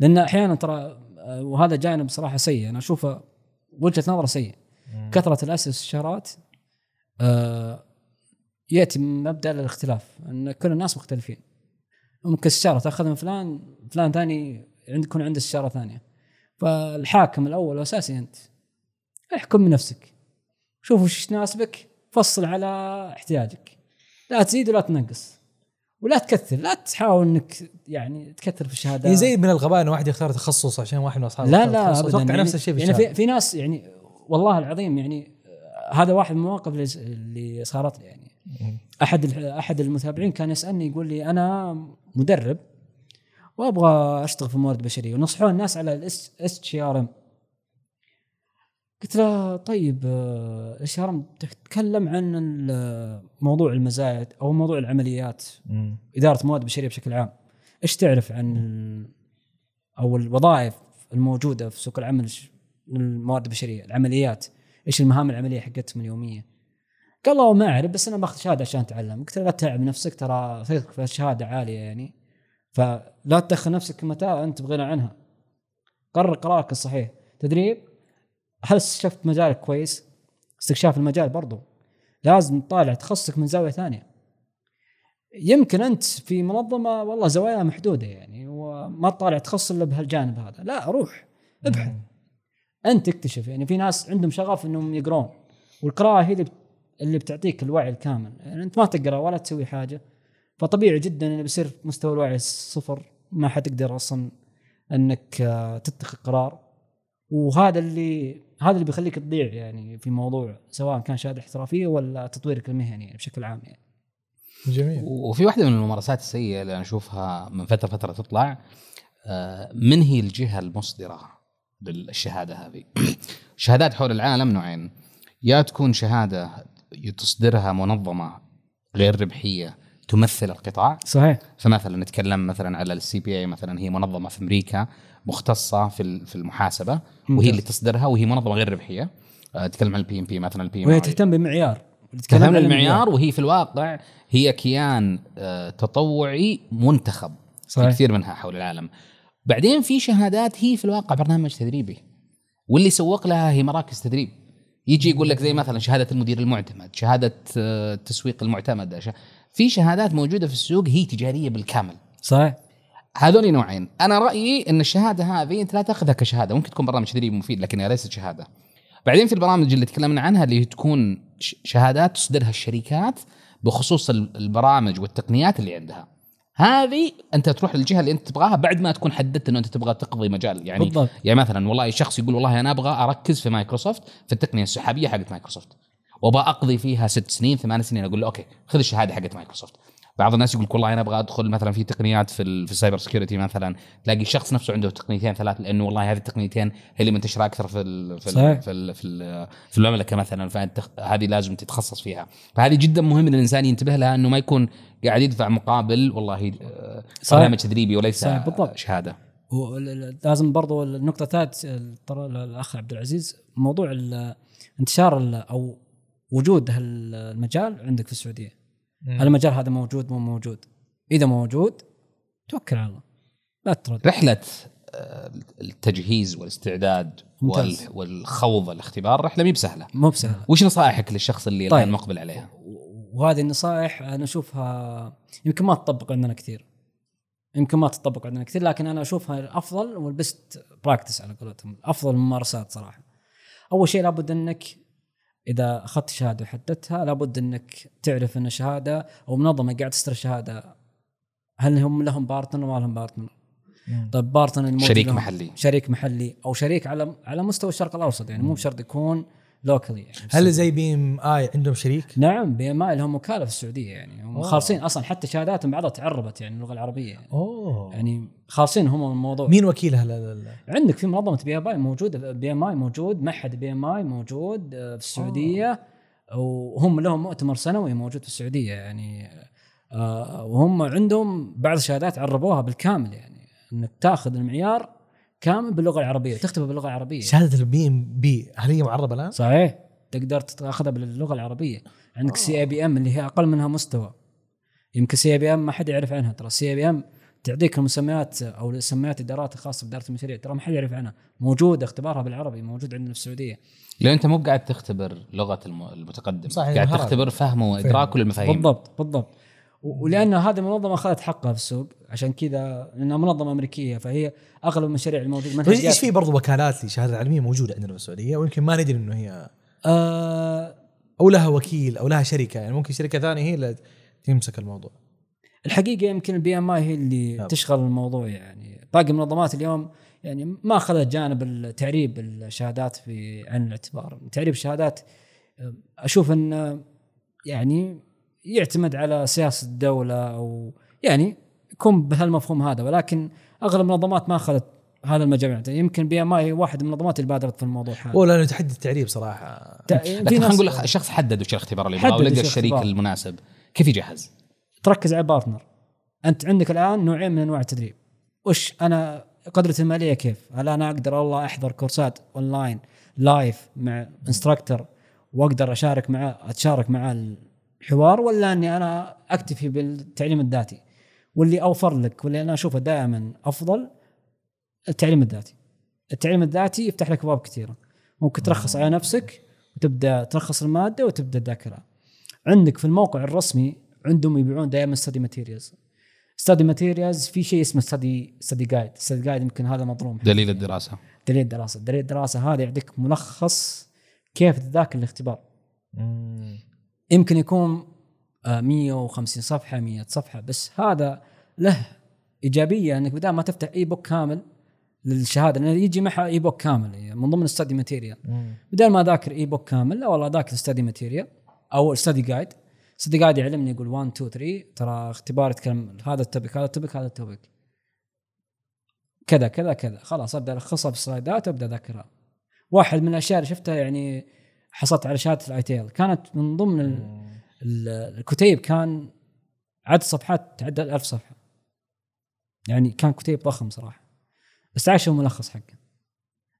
لأن أحيانا ترى آه، وهذا جانب صراحة سيء. أنا أشوفه وجهة نظره سيء كثرة الأسئلة والاستشارات آه، يأتي من مبدأ الاختلاف إن كل الناس مختلفين. ممكن استشاره تأخذ من فلان فلان ثاني عند يكون عنده استشاره ثانية. فالحاكم الأول والاساسي أنت. احكم بنفسك. شوف وش يناسبك فصل على احتياجك. لا تزيد ولا تنقص. ولا تكثر لا تحاول إنك يعني تكثر في الشهادات يعني زي من الغباء ان واحد يختار تخصص عشان واحد من أصحابه لا لا. ابدا. أتوقع يعني نفس الشيء في يعني. في, في ناس يعني والله العظيم يعني آه، هذا واحد من المواقف اللي- صارت لي يعني. أحد أحد المتابعين كان يسألني يقول لي أنا مدرب وأبغى أشتغل في الموارد البشريه ونصحون الناس على ال SHRM قلت له طيب ال SHRM تتكلم عن موضوع المزايا أو موضوع العمليات مم. إدارة موارد بشرية بشكل عام. إيش تعرف عن أو الوظائف الموجودة في سوق العمل الموارد البشرية العمليات؟ إيش المهام العملية حقتهم اليومية؟ قال والله ما أعرف بس أنا باخذ شهادة عشان أتعلم. قلت له لا تتعب نفسك ترى ثقتك في الشهاده عالية يعني. فلا تدخل نفسك في متاهة أنت بغنى عنها. قرر قرارك الصحيح تدريب؟ هل استكشفت مجالك كويس؟ استكشاف المجال برضو. لازم تطالع تخصصك من زاوية ثانية. يمكن أنت في منظمة والله زواياها محدودة يعني وما تطالع تخصص إلا بهالجانب هذا. لا روح ابحث. أنت تكتشف. يعني في ناس عندهم شغف إنهم يقرون والقراءة هي اللي بت- اللي بتعطيك الوعي الكامل. يعني أنت ما تقرأ ولا تسوي حاجة فطبيعي جدا انه بيصير مستوى الوعي صفر. ما حتقدر أصلا إنك آه، تتخذ قرار. وهذا اللي هذا اللي بيخليك تضيع يعني في موضوع سواء كان شهادة احترافية ولا تطويرك المهني يعني بشكل عام يعني. جميل. وفي واحدة من الممارسات السيئة اللي أنا أشوفها من فترة فترة تطلع آه، من هي الجهة المصدرة للشهادة هذه؟ شهادات حول العالم نوعين. يا تكون شهادة تصدرها منظمة غير ربحية تمثل القطاع. صحيح. فمثلا نتكلم مثلا على ال CPA مثلا هي منظمة في أمريكا. مختصة في في المحاسبة وهي. اللي تصدرها وهي منظمة غير ربحية. آه، تتكلم عن ال PMP مثلا ال P وهي تهتم بمعيار تهتم عن المعيار. وهي في الواقع هي كيان آه، تطوعي منتخب في صحيح. كثير منها حول العالم. بعدين في شهادات هي في الواقع برنامج تدريبي واللي يسوق لها هي مراكز تدريب. يجي يقول لك زي مثلا شهادة المدير المعتمد شهادة آه، التسويق المعتمده ش- في شهادات موجودة في السوق هي تجارية بالكامل. صحيح. هذول نوعين. أنا رأيي إن الشهادة هذه أنت لا تأخذها كشهادة. ممكن تكون برنامج تدريبي مفيد لكنها ليست شهادة. بعدين في البرامج اللي تكلمنا عنها اللي تكون شهادات تصدرها الشركات بخصوص ال- البرامج والتقنيات اللي عندها. هذه أنت تروح للجهة اللي أنت تبغاها بعد ما تكون حددت إنه أنت تبغى تقضي مجال. يعني بالضبط. يعني مثلا والله شخص يقول والله أنا أبغى أركز في مايكروسوفت في التقنية السحابية حقت مايكروسوفت. وأبغى أقضي فيها ست سنين ثمان سنين أقول له okay خذ الشهادة حقت مايكروسوفت. بعض الناس يقول لك والله أنا أبغى أدخل مثلا في تقنيات في, في ال cyber security مثلا تلاقي الشخص نفسه عنده تقنيتين ثلاث لأنه والله هذه التقنيتين هي اللي منتشرة أكثر في ال في صحيح. ال في, ال في, ال في المملكة مثلا فأنت هذه لازم تتخصص فيها فهذه جدا مهم إن الإنسان ينتبه لها إنه ما يكون قاعد يدفع مقابل والله آه،. برنامج تدريبي وليس صحيح، بالضبط. شهادة ولازم برضو النقطة الثالث ترى الأخ عبد العزيز موضوع انتشار أو وجود هالمجال عندك في السعودية هل المجال هذا موجود مو موجود. إذا موجود توكل على الله. لا ترد. رحلة آه، التجهيز والاستعداد ممتاز. وال- والخوض الاختبار رحلة مي بسهلة. مو بسهلة. وش نصائحك للشخص اللي طيب. الان مقبل عليها؟ وهذه النصائح أنا أشوفها يمكن ما تطبق عندنا كثير. يمكن ما تطبق عندنا كثير لكن أنا أشوفها الأفضل وال best practice على قولتهم. افضل الممارسات صراحة. أول شيء لابد إنك إذا أخذت شهادة وحددتها لابد إنك تعرف إن شهاده أو منظمة قاعد تصدر شهاده هل هم لهم partner وما لهم partner طيب partner شريك محلي. شريك محلي أو شريك على على مستوى الشرق الأوسط يعني مو بشرط يكون locally يعني هل زي PMI عندهم شريك؟ نعم PMI لهم وكالة في السعودية يعني. هم أوه. خالصين أصلا حتى شهاداتهم بعضها تعربت يعني اللغة العربية يعني, أوه. يعني خالصين هم من الموضوع. مين وكيلها؟ لا. عندك في منظمة بي ام اي موجودة بي ام اي موجود معهد بي ام اي موجود آه، في السعودية. وهم لهم مؤتمر سنوي موجود في السعودية يعني. آه، وهم عندهم بعض الشهادات عربوها بالكامل يعني. إنك تاخذ المعيار كامل باللغة العربية؟ تختبر باللغة العربية. شهادة ال PMP هل هي معربة الآن؟ صحيح. تقدر تاخذها باللغة العربية. عندك CAPM اللي هي أقل منها مستوى. يمكن CAPM ما حد يعرف عنها. ترى CAPM تعطيك المسميات أو مسميات الادارات الخاصه بإدارة المشاريع. ترى ما حد يعرف عنها. موجودة اختبارها بالعربي موجود عندنا في السعودية. لأن أنت مو قاعد تختبر لغة الم- المتقدم صحيح، قاعد. تختبر فهمه وادراكه للمفاهيم بالضبط بالضبط. ولأن هذه المنظمه أخذت حقها في السوق عشان كذا لأنها منظمة أمريكية فهي أغلب المشاريع الموجودة. إيش في برضو وكالات لشهادة علميه موجودة عندنا في السعوديه ويمكن ما ندري إنه هي آه أو لها وكيل أو لها شركة. يعني ممكن شركة ثانية هي اللي تمسك الموضوع. الحقيقة يمكن ال PMI هي اللي نعم. تشغل الموضوع يعني. باقي المنظمات اليوم يعني ما أخذت جانب التعريب الشهادات في عن الاعتبار. تعريب الشهادات آه، أشوف انه يعني يعتمد على سياسة الدولة أو يعني يكون بهالمفهوم هذا ولكن أغلب المنظمات ما أخذت هذا المجال يمكن PMI واحد من المنظمات اللي بادرت في الموضوع هذا هو لأنه تحدي التعريب صراحة تا- لكن في خلينا ناس نقول الشخص حدد وش الاختبار اللي حدد يبغاه ولقى الشريك الاختبار. المناسب كيف يجهز؟ تركز على ال partner أنت عندك الآن نوعين من أنواع التدريب وش أنا قدرتي المالية كيف؟ هل أنا أقدر والله أحضر كورسات online live مع instructor وأقدر أشارك معاه أتشارك معاه الحوار ولا إني أنا أكتفي بالتعليم الذاتي؟ واللي أوفر لك واللي أنا أشوفه دائما أفضل التعليم الذاتي. التعليم الذاتي يفتح لك أبواب كثيرة. ممكن ترخص على نفسك وتبدأ تلخص المادة وتبدأ تذاكرها. عندك في الموقع الرسمي عندهم يبيعون دائما study materials study materials في شيء اسمه study study guide study guide يمكن هذا مظلوم دليل الدراسة دليل الدراسة دليل الدراسة هذا يعطيك ملخص كيف تذاكر الاختبار يمكن يكون آه، 150 صفحة 100 صفحة بس هذا له إيجابية إنك بدل ما تفتح e-book كامل للشهادة لأنه يجي معها e-book كامل يعني من ضمن ال study material بدل ما اذاكر e-book كامل لا والله اذاكر study material أو study guide study guide يعلمني يقول 1 2 3 ترى اختبار يتكلم هذا ال topic هذا ال topic هذا ال topic كذا كذا كذا. خلاص أبدأ ألخصها في ال slides ات وابدا أذاكرها. واحد من الأشياء اللي شفتها يعني حصلت على شهادة ال ITIL كانت من ضمن ال- ال- الكتيب كان عدد صفحات تعدى الألف صفحة. يعني كان كتيب ضخم صراحة. بس تعال شوف الملخص حقه.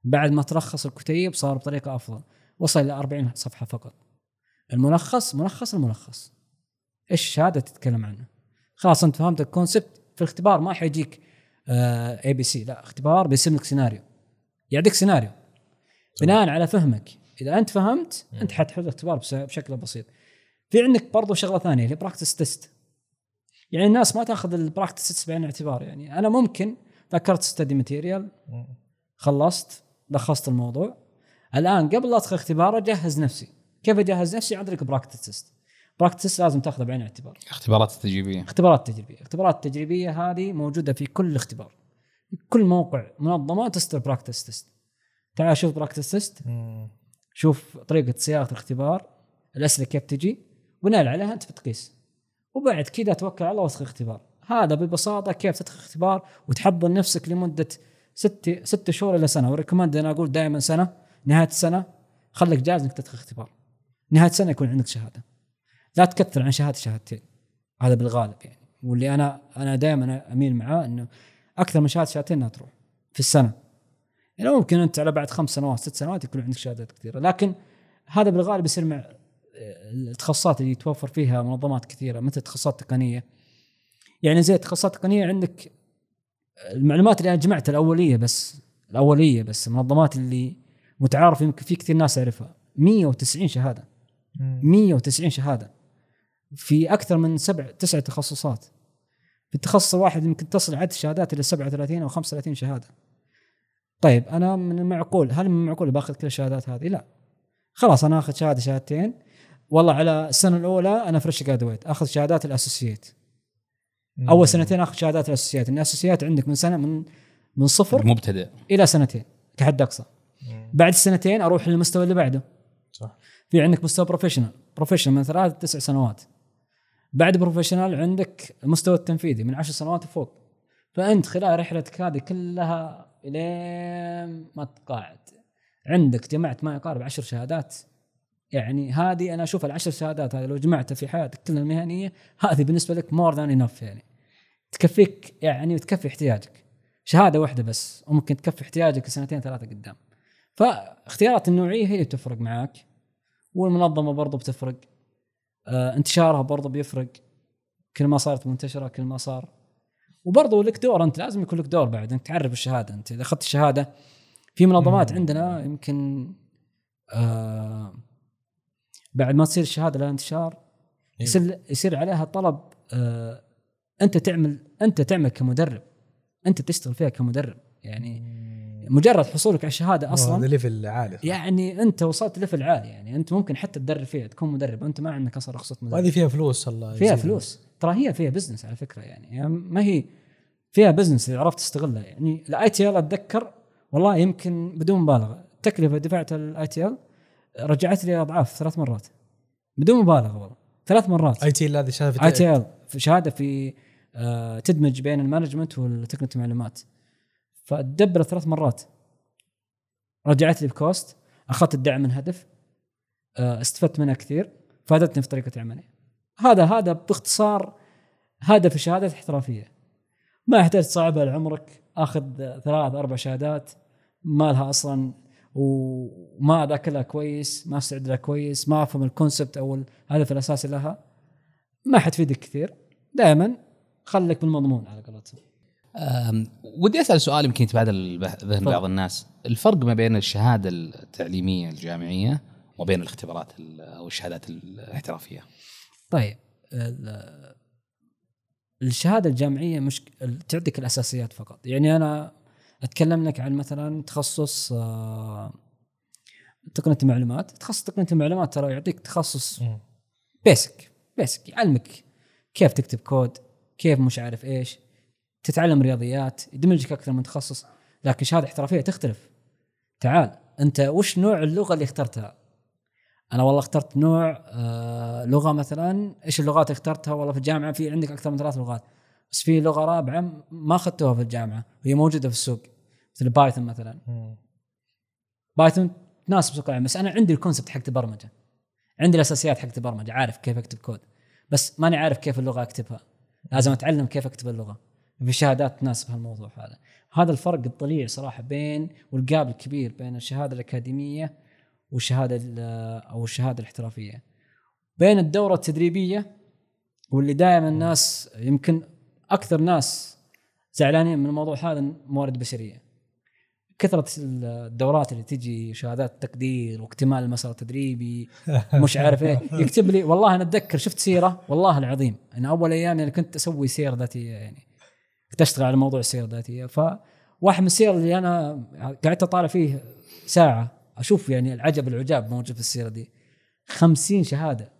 بعد ما تلخص الكتيب صار بطريقة أفضل. وصل إلى 40 صفحة فقط. الملخص ملخص الملخص. إيش الشهادة تتكلم عنه؟ خلاص أنت فهمت ال concept. في الاختبار ما حيجيك A B C لا اختبار بيرسم لك سيناريو يعطيك سيناريو بناء على فهمك. اذا أنت فهمت؟ أنت حتحل الاختبار بشكل بسيط. في عندك برضو شغلة ثانية اللي practice test يعني الناس ما تأخذ ال practice test بعين الاعتبار يعني. أنا ممكن ذكرت study material خلصت لخصت الموضوع. الآن قبل لا أدخل اختبار أجهز نفسي. كيف أجهز نفسي؟ عن طريق practice test practice لازم تأخذه بعين الاعتبار. اختبارات التجريبيه اختبارات تجريبيه اختبارات التجريبيه هذه موجودة في كل اختبار. كل موقع. منظمه تستر practice test تعال شوف practice test شوف طريقة صياغه الاختبار الأسئلة كيف تجي بناء عليها أنت بتقيس وبعد كذا توكل على الله وادخل اختبار هذا ببساطة كيف تدخل اختبار وتحضر نفسك لمدة ست ست شهور إلى سنة. و recommend أنا أقول دائما سنة نهاية السنة خليك جاهز إنك تدخل اختبار نهاية السنة يكون عندك شهادة. لا تكثر عن شهادة شهادتين. هذا بالغالب يعني. واللي أنا أنا دائما أميل معاه إنه أكثر من شهادة شهادتين انها تروح في السنة. يعني ممكن انت على بعد خمس سنوات ست سنوات يكون عندك شهادات كثيرة. لكن هذا بالغالب يصير مع التخصصات اللي توفر فيها منظمات كثيرة مثل التخصصات التقنيه يعني زي التخصصات التقنيه عندك المعلومات اللي أنا جمعتها الأولية بس الأولية بس المنظمات اللي متعارف يمكن في كثير ناس يعرفها 190 شهادة. 190 شهادة. في أكثر من سبع تسع تخصصات. في التخصص الواحد يمكن تصل عدد الشهادات إلى 37 أو 35 شهادة. طيب أنا من المعقول هل من المعقول باخذ كل الشهادات هذه؟ لا. خلاص أنا آخذ شهادة شهادتين. والله على السنة الأولى أنا فريش جرادويت آخذ شهادات الاسوسييت أول سنتين آخذ شهادات الأساسيات. الأساسيات عندك من سنة من من صفر مبتدئ إلى سنتين كحد أقصى. بعد السنتين أروح للمستوى اللي بعده. صح. في عندك مستوى professional professional من ثلاث تسع سنوات. بعد professional عندك المستوى التنفيذي من عشر سنوات وفوق فأنت خلال رحلتك هذه كلها الين ما تقاعد. عندك جمعت ما يقارب عشر شهادات. يعني هذه أنا أشوف العشر شهادات هذه لو جمعتها في حياتك كلها المهنيه هذه بالنسبة لك more than enough يعني. تكفيك يعني وتكفي احتياجك. شهادة واحدة بس وممكن تكفي احتياجك سنتين ثلاثة قدام. فاختيارات النوعية هي اللي بتفرق معاك. والمنظمة برضو بتفرق. آه انتشارها برضو بيفرق. كل ما صارت منتشرة كل ما صار وبرضو لك دور انت لازم يكون لك دور بعد انك تعرف الشهادة انت إذا أخذت الشهادة في منظمات مم. عندنا يمكن آه بعد ما تصير الشهادة لها انتشار إيه. يصير يصير عليها طلب آه أنت تعمل أنت تعمل كمدرب أنت تشتغل فيها كمدرب يعني مجرد حصولك على الشهادة هذا أصلا level عالي. يعني أنت وصلت level عالي يعني أنت ممكن حتى تدرب فيها تكون مدرب أنت ما عندك أصلا رخصة مدرب وهذه فيها فلوس الله فيها. فلوس ترى هي فيها business على فكرة يعني, يعني ما هي فيها business إذا عرفت تستغلها. يعني ال ITIL أتذكر والله يمكن بدون مبالغة. التكلفة دفعتها ال ITIL رجعت لي أضعاف ثلاث مرات. بدون مبالغة والله. ثلاث مرات. IT هذه شهادة ITIL شهادة في آه تدمج بين ال management والتقنيه المعلومات. فتدبر ثلاث مرات. رجعت لي ب cost. أخذت الدعم من هدف. آه استفدت منها كثير. فادتني في طريقة عملي. هذا هذا باختصار هدف الشهاده الاحترافية. ما يحتاج تصعبها لعمرك آخذ ثلاث أربع شهادات ما لها أصلا وما اذاكرها كويس ما أستعد لها كويس ما أفهم الكونسبت أو الهدف الأساسي لها. ما حتفيدك كثير. دائما خليك بالمضمون على قولتهم. ودي أسأل سؤال يمكن يتبادل ذهن. بعض الناس. الفرق ما بين الشهادة التعليمية الجامعية وبين الاختبارات ال- أو الشهادات الاحترافية؟ طيب ال- الشهادة الجامعية مش تعطيك الأساسيات فقط. يعني أنا أتكلم لك عن مثلا تخصص آه، تقنية المعلومات. تخصص تقنية المعلومات ترى يعطيك تخصص. basic basic يعلمك كيف تكتب كود كيف مش عارف إيش. تتعلم رياضيات يدمجك أكثر من تخصص. لكن شهادة احترافية تختلف. تعال أنت وش نوع اللغة اللي اخترتها؟ أنا والله اخترت نوع آه لغة مثلا إيش اللغات اللي اخترتها؟ والله في الجامعة في عندك أكثر من ثلاث لغات. بس في لغة رابعة ما أخذتوها في الجامعة وهي موجودة في السوق مثل Python مثلا. Python تناسب سوق العمل بس أنا عندي ال concept حق البرمجة. عندي الأساسيات حق البرمجة عارف كيف أكتب كود بس ماني عارف كيف اللغة أكتبها. لازم أتعلم كيف أكتب اللغة. في شهادات تناسب هالموضوع هذا. هذا الفرق الطليع صراحة بين وال gap الكبير بين الشهادة الأكاديمية والشهادة ال- أو الشهادة الاحترافية. بين الدورة التدريبية واللي دائما الناس يمكن أكثر ناس زعلانين من الموضوع هذا موارد بشرية. كثرة الدورات اللي تجي شهادات تقدير واكتمال المسار التدريبي مش عارف إيه يكتب لي والله أنا أتذكر شفت سيرة والله العظيم أنا أول أيام يعني كنت أسوي سير ذاتية يعني كنت أشتغل على موضوع السير الذاتية. فواحد من السير اللي أنا قعدت أطالع فيه ساعة أشوف يعني العجب العجاب موجود في السيرة دي. خمسين شهادة.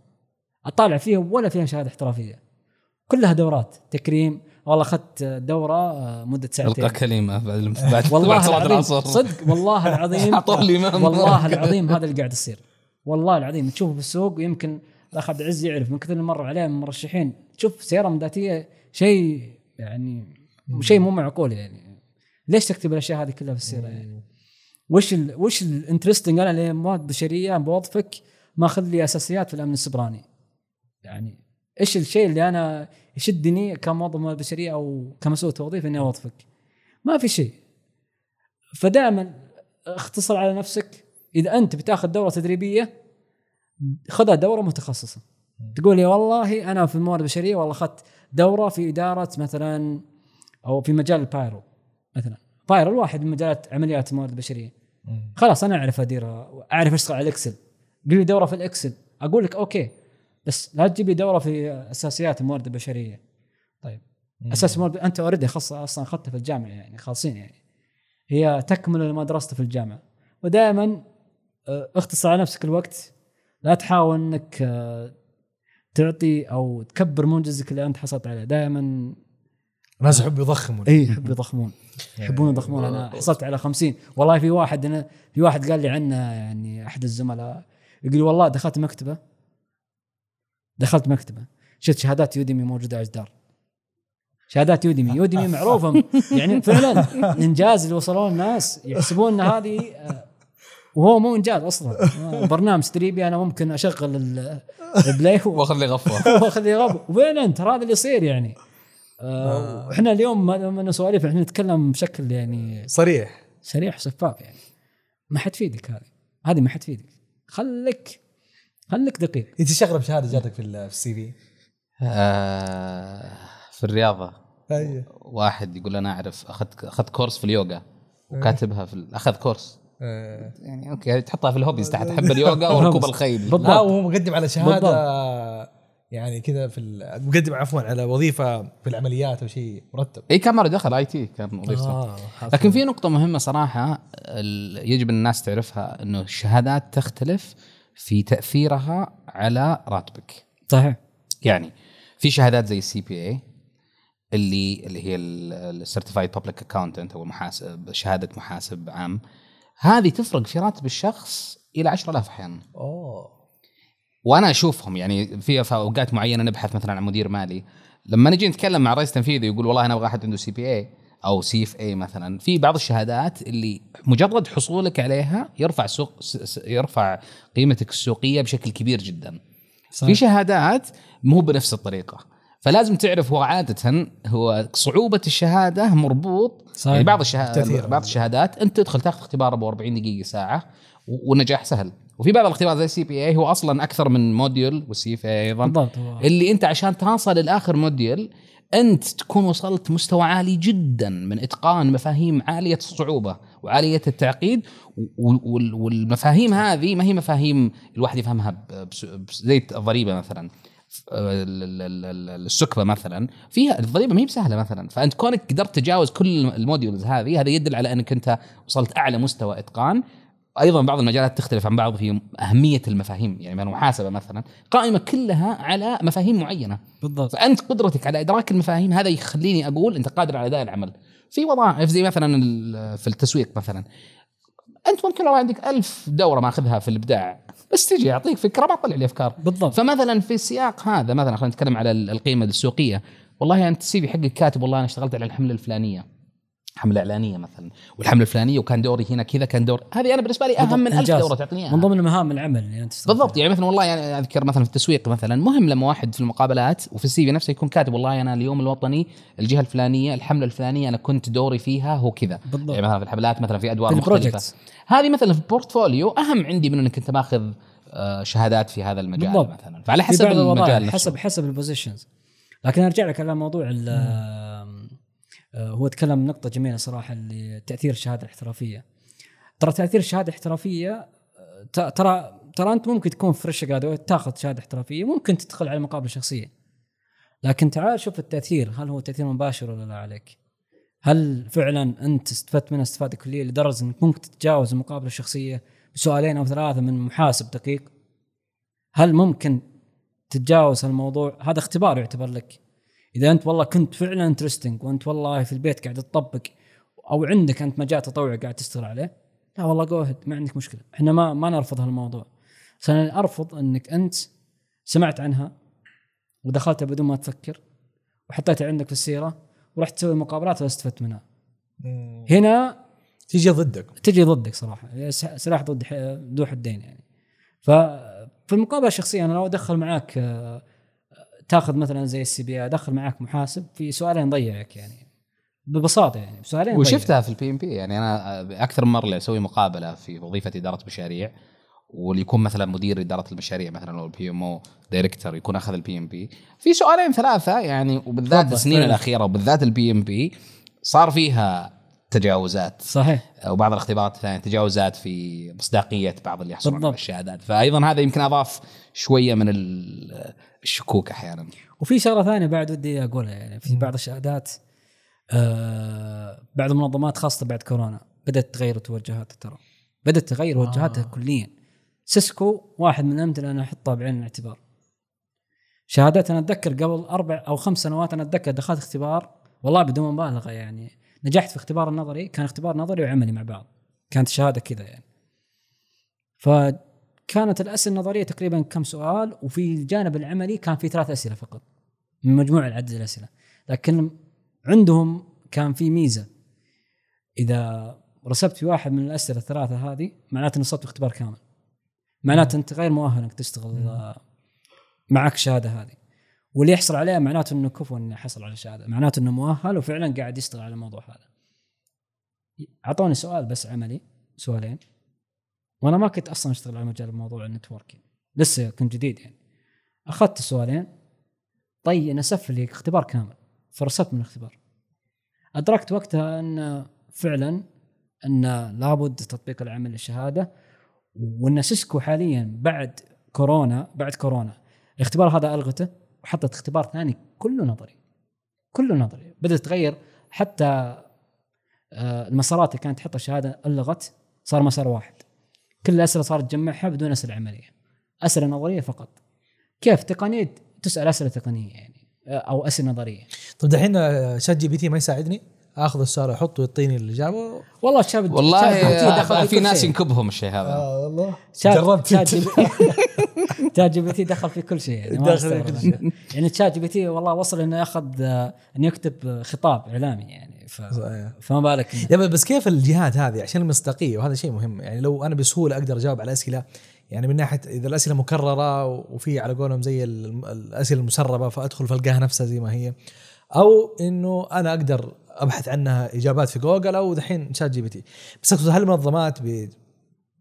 أطالع فيها ولا فيها شهادة احترافية. كلها دورات. تكريم. والله أخذت دورة آه، مدة ساعتين. ألقى كلمة بعد بعد والله صلاة العظيم العصر. صدق والله العظيم. والله العظيم هذا اللي قاعد يصير. والله العظيم. تشوفه في السوق ويمكن الأخ عبد العزيز يعرف من كثر اللي مر عليه من مرشحين تشوف سيارة ذاتيه شيء يعني شيء مو معقول يعني. ليش تكتب الأشياء هذه كلها في السيرة يعني؟ وش ال وش ال interesting أنا اللي موارد بشريه بوظفك ماخذ لي أساسيات في الأمن السيبراني. يعني إيش الشيء اللي أنا يشدني كموظف موارد بشريه أو كمسؤول توظيف إني أوظفك؟ ما في شيء. فدائما اختصر على نفسك إذا أنت بتاخذ دورة تدريبية خذها دورة متخصصة. تقول لي والله أنا في الموارد البشرية والله أخذت دورة في إدارة مثلا أو في مجال ال payroll مثلا. payroll واحد من مجالات عمليات الموارد البشرية. خلاص أنا أعرف اديرها أعرف أشتغل على ال Excel قل لي دورة في ال Excel أقول لك okay بس لا تجيب لي دورة في أساسيات الموارد البشرية. طيب. أساس الموارد أنت already خص أصلا اخذتها في الجامعة يعني خالصين يعني. هي تكمل لما درسته في الجامعة. ودائما آه، اختصر على نفسك الوقت. لا تحاول إنك آه، تعطي أو تكبر منجزك اللي أنت حصلت عليه. دائما الناس يحبوا يضخموا اي يحبوا يضخمون. يحبون يضخمون. أنا حصلت على خمسين. والله في واحد أنا في واحد قال لي عنه يعني أحد الزملاء يقول لي والله دخلت مكتبة. دخلت مكتبة. شفت شهادات يوديمي موجودة على الجدار. شهادات يوديمي. يوديمي معروفه يعني فعلا الانجاز اللي وصلوا الناس. يحسبون إن هذه آه، وهو مو إنجاز أصلا. برنامج تدريبي أنا ممكن أشغل ال- play. وأخذ لي غفوة. وأخذ لي غب وفعلا ترى هذا اللي يصير يعني. آه، وإحنا اليوم ما سواليف إحنا نتكلم بشكل يعني صريح. سريع وشفاف يعني. ما حتفيدك هذه. هذه ما حتفيدك خليك خليك دقيق. أنت شغله بشهاده جاتك في ال- في CV؟ آه في الرياضة. أيوه. واحد يقول أنا أعرف اخذت أخذت course في اليوغا وكاتبها في اخذ course. آه. يعني okay تحطها في ال hobbies تحت تحب اليوغا وركوب الخيل. بالضبط. لا وهو مقدم على شهادة بالضبط. يعني كذا في ال- مقدم عفوا على وظيفة في العمليات أو شيء مرتب إي كان مرة دخل IT كان وظيفته آه. لكن في نقطة مهمة صراحة ال- يجب الناس تعرفها إنه الشهادات تختلف في تأثيرها على راتبك. صحيح يعني في شهادات زي ال CPA اللي اللي هي ال Certified Public Accountant أو المحاسب شهادة محاسب عام هذه تفرق في راتب الشخص إلى 10000 أحيانا. أوه وأنا اشوفهم يعني في اوقات معينة نبحث مثلا عن مدير مالي لما نجي نتكلم مع رئيس تنفيذي يقول والله أنا أبغى أحد عنده سي بي اي أو سي اف اي مثلا في بعض الشهادات اللي مجرد حصولك عليها يرفع سوق يرفع قيمتك السوقية بشكل كبير جدا صحيح. في شهادات مو بنفس الطريقة فلازم تعرف هو عادة هو صعوبة الشهادة مربوط صحيح. يعني بعض الشهادات. بعض الشهادات أنت تدخل تاخذ اختبار ابو 40 دقيقة ساعة و- والنجاح سهل وفي بعض الاختبارات زي ال CPA هو أصلا أكثر من module وال CFA أيضا. بالضبط اللي أنت عشان توصل لاخر module أنت تكون وصلت مستوى عالي جدا من إتقان مفاهيم عالية الصعوبة وعالية التعقيد والمفاهيم هذه ما هي مفاهيم الواحد يفهمها زي الضريبة مثلا ال- ال- ال- ال- السكبة مثلا. فيها الضريبة ما هي بسهلة مثلا. فأنت كونك قدرت تتجاوز كل الموديولز هذه هذا يدل على أنك أنت وصلت أعلى مستوى إتقان. أيضا بعض المجالات تختلف عن بعض في أهمية المفاهيم يعني من المحاسبه مثلا قائمة كلها على مفاهيم معينة. بالضبط. فأنت قدرتك على إدراك المفاهيم هذا يخليني أقول أنت قادر على اداء العمل. في وظائف زي مثلا في التسويق مثلا. أنت ممكن لو عندك ألف دورة ماخذها في الإبداع بس تجي اعطيك فكرة ما تطلع لي أفكار. بالضبط. فمثلا في السياق هذا مثلا خلينا نتكلم على ال- القيمة السوقية. والله أنت السي في حقك كاتب والله أنا اشتغلت على الحملة الفلانية. حملة إعلانية مثلا والحملة الفلانية وكان دوري هنا كذا كان دور هذه أنا بالنسبة لي أهم من ألف. دورة تعطيني إياها. من ضمن مهام العمل اللي تشتغل بالضبط يعني مثلا والله يعني أذكر مثلا في التسويق مثلا مهم لما واحد في المقابلات وفي السي في نفسه يكون كاتب والله أنا اليوم الوطني الجهة الفلانية الحملة الفلانية أنا كنت دوري فيها هو كذا بالضبط. يعني مثلا في الحملات مثلا في أدوار في ال projects. هذه مثلا في ال portfolio أهم عندي من إنك أنت ماخذ آه، شهادات في هذا المجال بالضبط. مثلا فعلى حسب المجال. حسب حسب ال positions لكن أرجع لك على موضوع هو تكلم نقطة جميلة صراحة اللي تأثير الشهادة الاحترافية. ترى تأثير الشهادة الاحترافية آه، ترى ترى أنت ممكن تكون fresh graduate تاخذ شهادة احترافية ممكن تدخل على مقابلة شخصية لكن تعال شوف التأثير هل هو تأثير مباشر ولا لا عليك؟ هل فعلا أنت استفدت منه استفادة كلية لدرجة أنك ممكن تتجاوز المقابلة الشخصية بسؤالين أو ثلاثة من محاسب دقيق؟ هل ممكن تتجاوز هالموضوع هذا اختبار يعتبر لك. إذا أنت والله كنت فعلا interesting وأنت والله في البيت قاعد تطبق أو عندك أنت مجال تطوعي قاعد تشتغل عليه لا والله جو ما عندك مشكلة. إحنا ما ما نرفض هالموضوع. بس أنا أرفض إنك أنت سمعت عنها ودخلتها بدون ما تفكر وحطيتها عندك في السيرة ورحت تسوي مقابلات ولا استفدت منها. هنا تيجي ضدك. تجي ضدك صراحة. سلاح ضد ذو حدين يعني. ففي المقابلة الشخصية أنا لو أدخل معاك آه، تاخذ مثلا زي ال CPA ادخل معاك محاسب في سؤالين ضيعك يعني ببساطة يعني سؤالين. وشفتها في ال PMP يعني أنا أكثر من مره أسوي مقابلة في وظيفة إدارة مشاريع واللي يكون مثلا مدير إدارة المشاريع مثلا أو ال PM أو director يكون أخذ ال PMP في سؤالين ثلاثة يعني وبالذات السنين. الأخيرة وبالذات ال PMP صار فيها تجاوزات. صحيح. وبعض الاختبارات الثانية تجاوزات في مصداقية بعض اللي يحصلون على. الشهادات. فايضا هذا يمكن أضاف شوية من ال- الشكوك أحيانا. وفي شغلة ثانية بعد ودي أقولها يعني في بعض الشهادات آه بعض المنظمات خاصة بعد كورونا بدأت تغير توجهاتها ترى. بدأت تغير توجهاتها آه. كليا. سيسكو واحد من الامثله أنا احطها بعين الاعتبار. شهادات أنا أتذكر قبل أربع أو خمس سنوات أنا أتذكر دخلت اختبار والله بدون مبالغة يعني. نجحت في اختبار النظري كان اختبار نظري وعملي مع بعض. كانت الشهادة كذا يعني. فكانت الأسئلة النظرية تقريبا كم سؤال وفي الجانب العملي كان في ثلاث أسئلة فقط. من مجموع عدد الأسئلة. لكن عندهم كان في ميزة. إذا رسبت في واحد من الأسئلة الثلاثة هذه معناته انك صرت اختبار كامل. معناته أنت غير مؤهل إنك تشتغل آه، معك الشهاده هذه. واللي يحصل عليها معناته إنه كفو إنه حصل على الشهاده معناته إنه مؤهل وفعلا قاعد يشتغل على الموضوع هذا. أعطوني سؤال بس عملي سؤالين. وأنا ما كنت أصلا أشتغل على مجال موضوع النتوركينج لسه كنت جديد يعني. أخذت السؤالين طيب نسف لي اختبار كامل فرسبت من الاختبار. أدركت وقتها إن فعلا إن لابد تطبيق العمل للشهادة وإن سيسكو حاليا بعد كورونا بعد كورونا. الاختبار هذا ألغته. وحطت اختبار ثاني كله نظري. كله نظري. بدأت تغير حتى آه، المسارات اللي كانت تحطها الشهادة ألغت صار مسار واحد. كل الأسئلة صارت تجمعها بدون أسئلة عملية. أسئلة نظرية فقط. كيف؟ تقنية تسأل أسئلة تقنية يعني آه، أو أسئلة نظرية. طيب دحين آه، Chat GP T ما يساعدني؟ آخذ السؤال احطه يعطيني الاجابه والله شاب والله آه، في ناس. ينكبهم الشيء هذا آه والله شات جربت ChatGPT دخل في كل شيء يعني دخل في كل. شيء. يعني ChatGPT والله وصل إنه ياخذ آه، إنه يكتب آه، خطاب إعلامي يعني ف... صحيح. فما بالك بس كيف الجهات هذه عشان المصداقيه وهذا شيء مهم يعني لو أنا بسهولة أقدر أجاوب على اسئله يعني من ناحية إذا الأسئلة مكررة وفي على قولهم زي ال- الأسئلة المسربة فأدخل فالقاها نفسها زي ما هي أو إنه أنا أقدر أبحث عنها إجابات في جوجل أو دحين ChatGPT. بس أقصد هل المنظمات بي-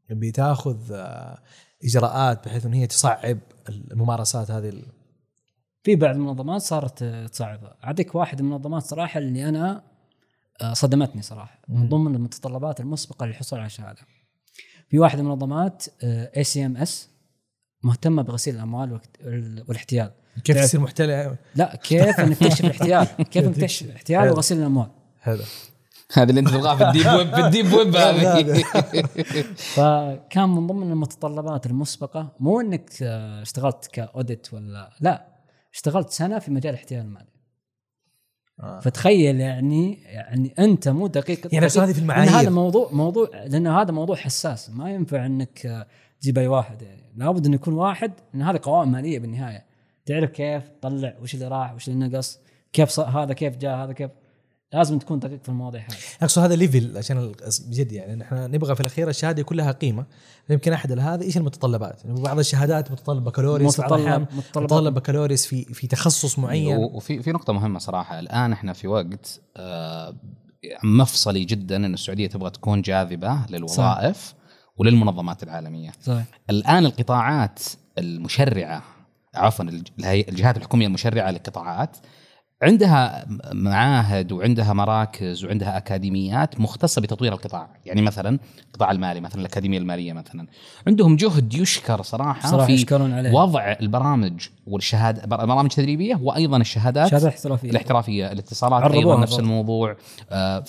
بتاخذ آه، إجراءات بحيث إن هي تصعب الممارسات هذه ال- في بعض المنظمات صارت آه، تصعبها أعطيك واحد من المنظمات صراحة اللي أنا آه، صدمتني صراحة من. ضمن المتطلبات المسبقة للحصول على الشهاده في واحد من المنظمات ACAMS مهتمة بغسيل الأموال والاحتيال. كيف تصير محتال؟ لا كيف انك تكشف الاحتيال؟ كيف انك تكشف الاحتيال. وغسيل الأموال؟ هذا. هذا اللي أنت تبغاه في ال deep web في ال deep web هذه فكان من ضمن المتطلبات المسبقة مو إنك آه، اشتغلت ك audit ولا لا اشتغلت سنة في مجال الاحتيال المالي. آه. فتخيل يعني يعني أنت مو دقيق يعني بس هذه في لأن هذا المعايير. موضوع موضوع لأن هذا موضوع حساس. ما ينفع إنك آه، تجيب أي واحد. يعني لابد انه يكون واحد إن هذه قوائم مالية بالنهاية. تعرف كيف تطلع وش اللي راح وش اللي نقص كيف صار هذا كيف جاء هذا كيف. لازم تكون دقيق في المواضيع هذه. أقصد هذا ليفل عشان بجد يعني نحن نبغى في الأخير الشهادة يكون لها قيمة. يمكن أحد هذا إيش المتطلبات؟ يعني بعض الشهادات متطلب بكالوريوس متطلب متطلب بكالوريوس في في تخصص معين. وفي في نقطة مهمة صراحة. الآن إحنا في وقت آه، مفصلي جدا إن السعودية تبغى تكون جاذبة للوظائف وللمنظمات العالمية. صحيح الآن القطاعات المشرعة عفوا الجهات الحكومية المشرعة للقطاعات عندها معاهد وعندها مراكز وعندها أكاديميات مختصة بتطوير القطاع، يعني مثلا القطاع المالي مثلا الأكاديمية المالية مثلا. عندهم جهد يشكر صراحة, صراحة في يشكرون عليه. وضع البرامج والشهاده برامج تدريبية وأيضا الشهادات شهاده احترافية. الاحترافية الاتصالات أيضا نفس. الموضوع. آه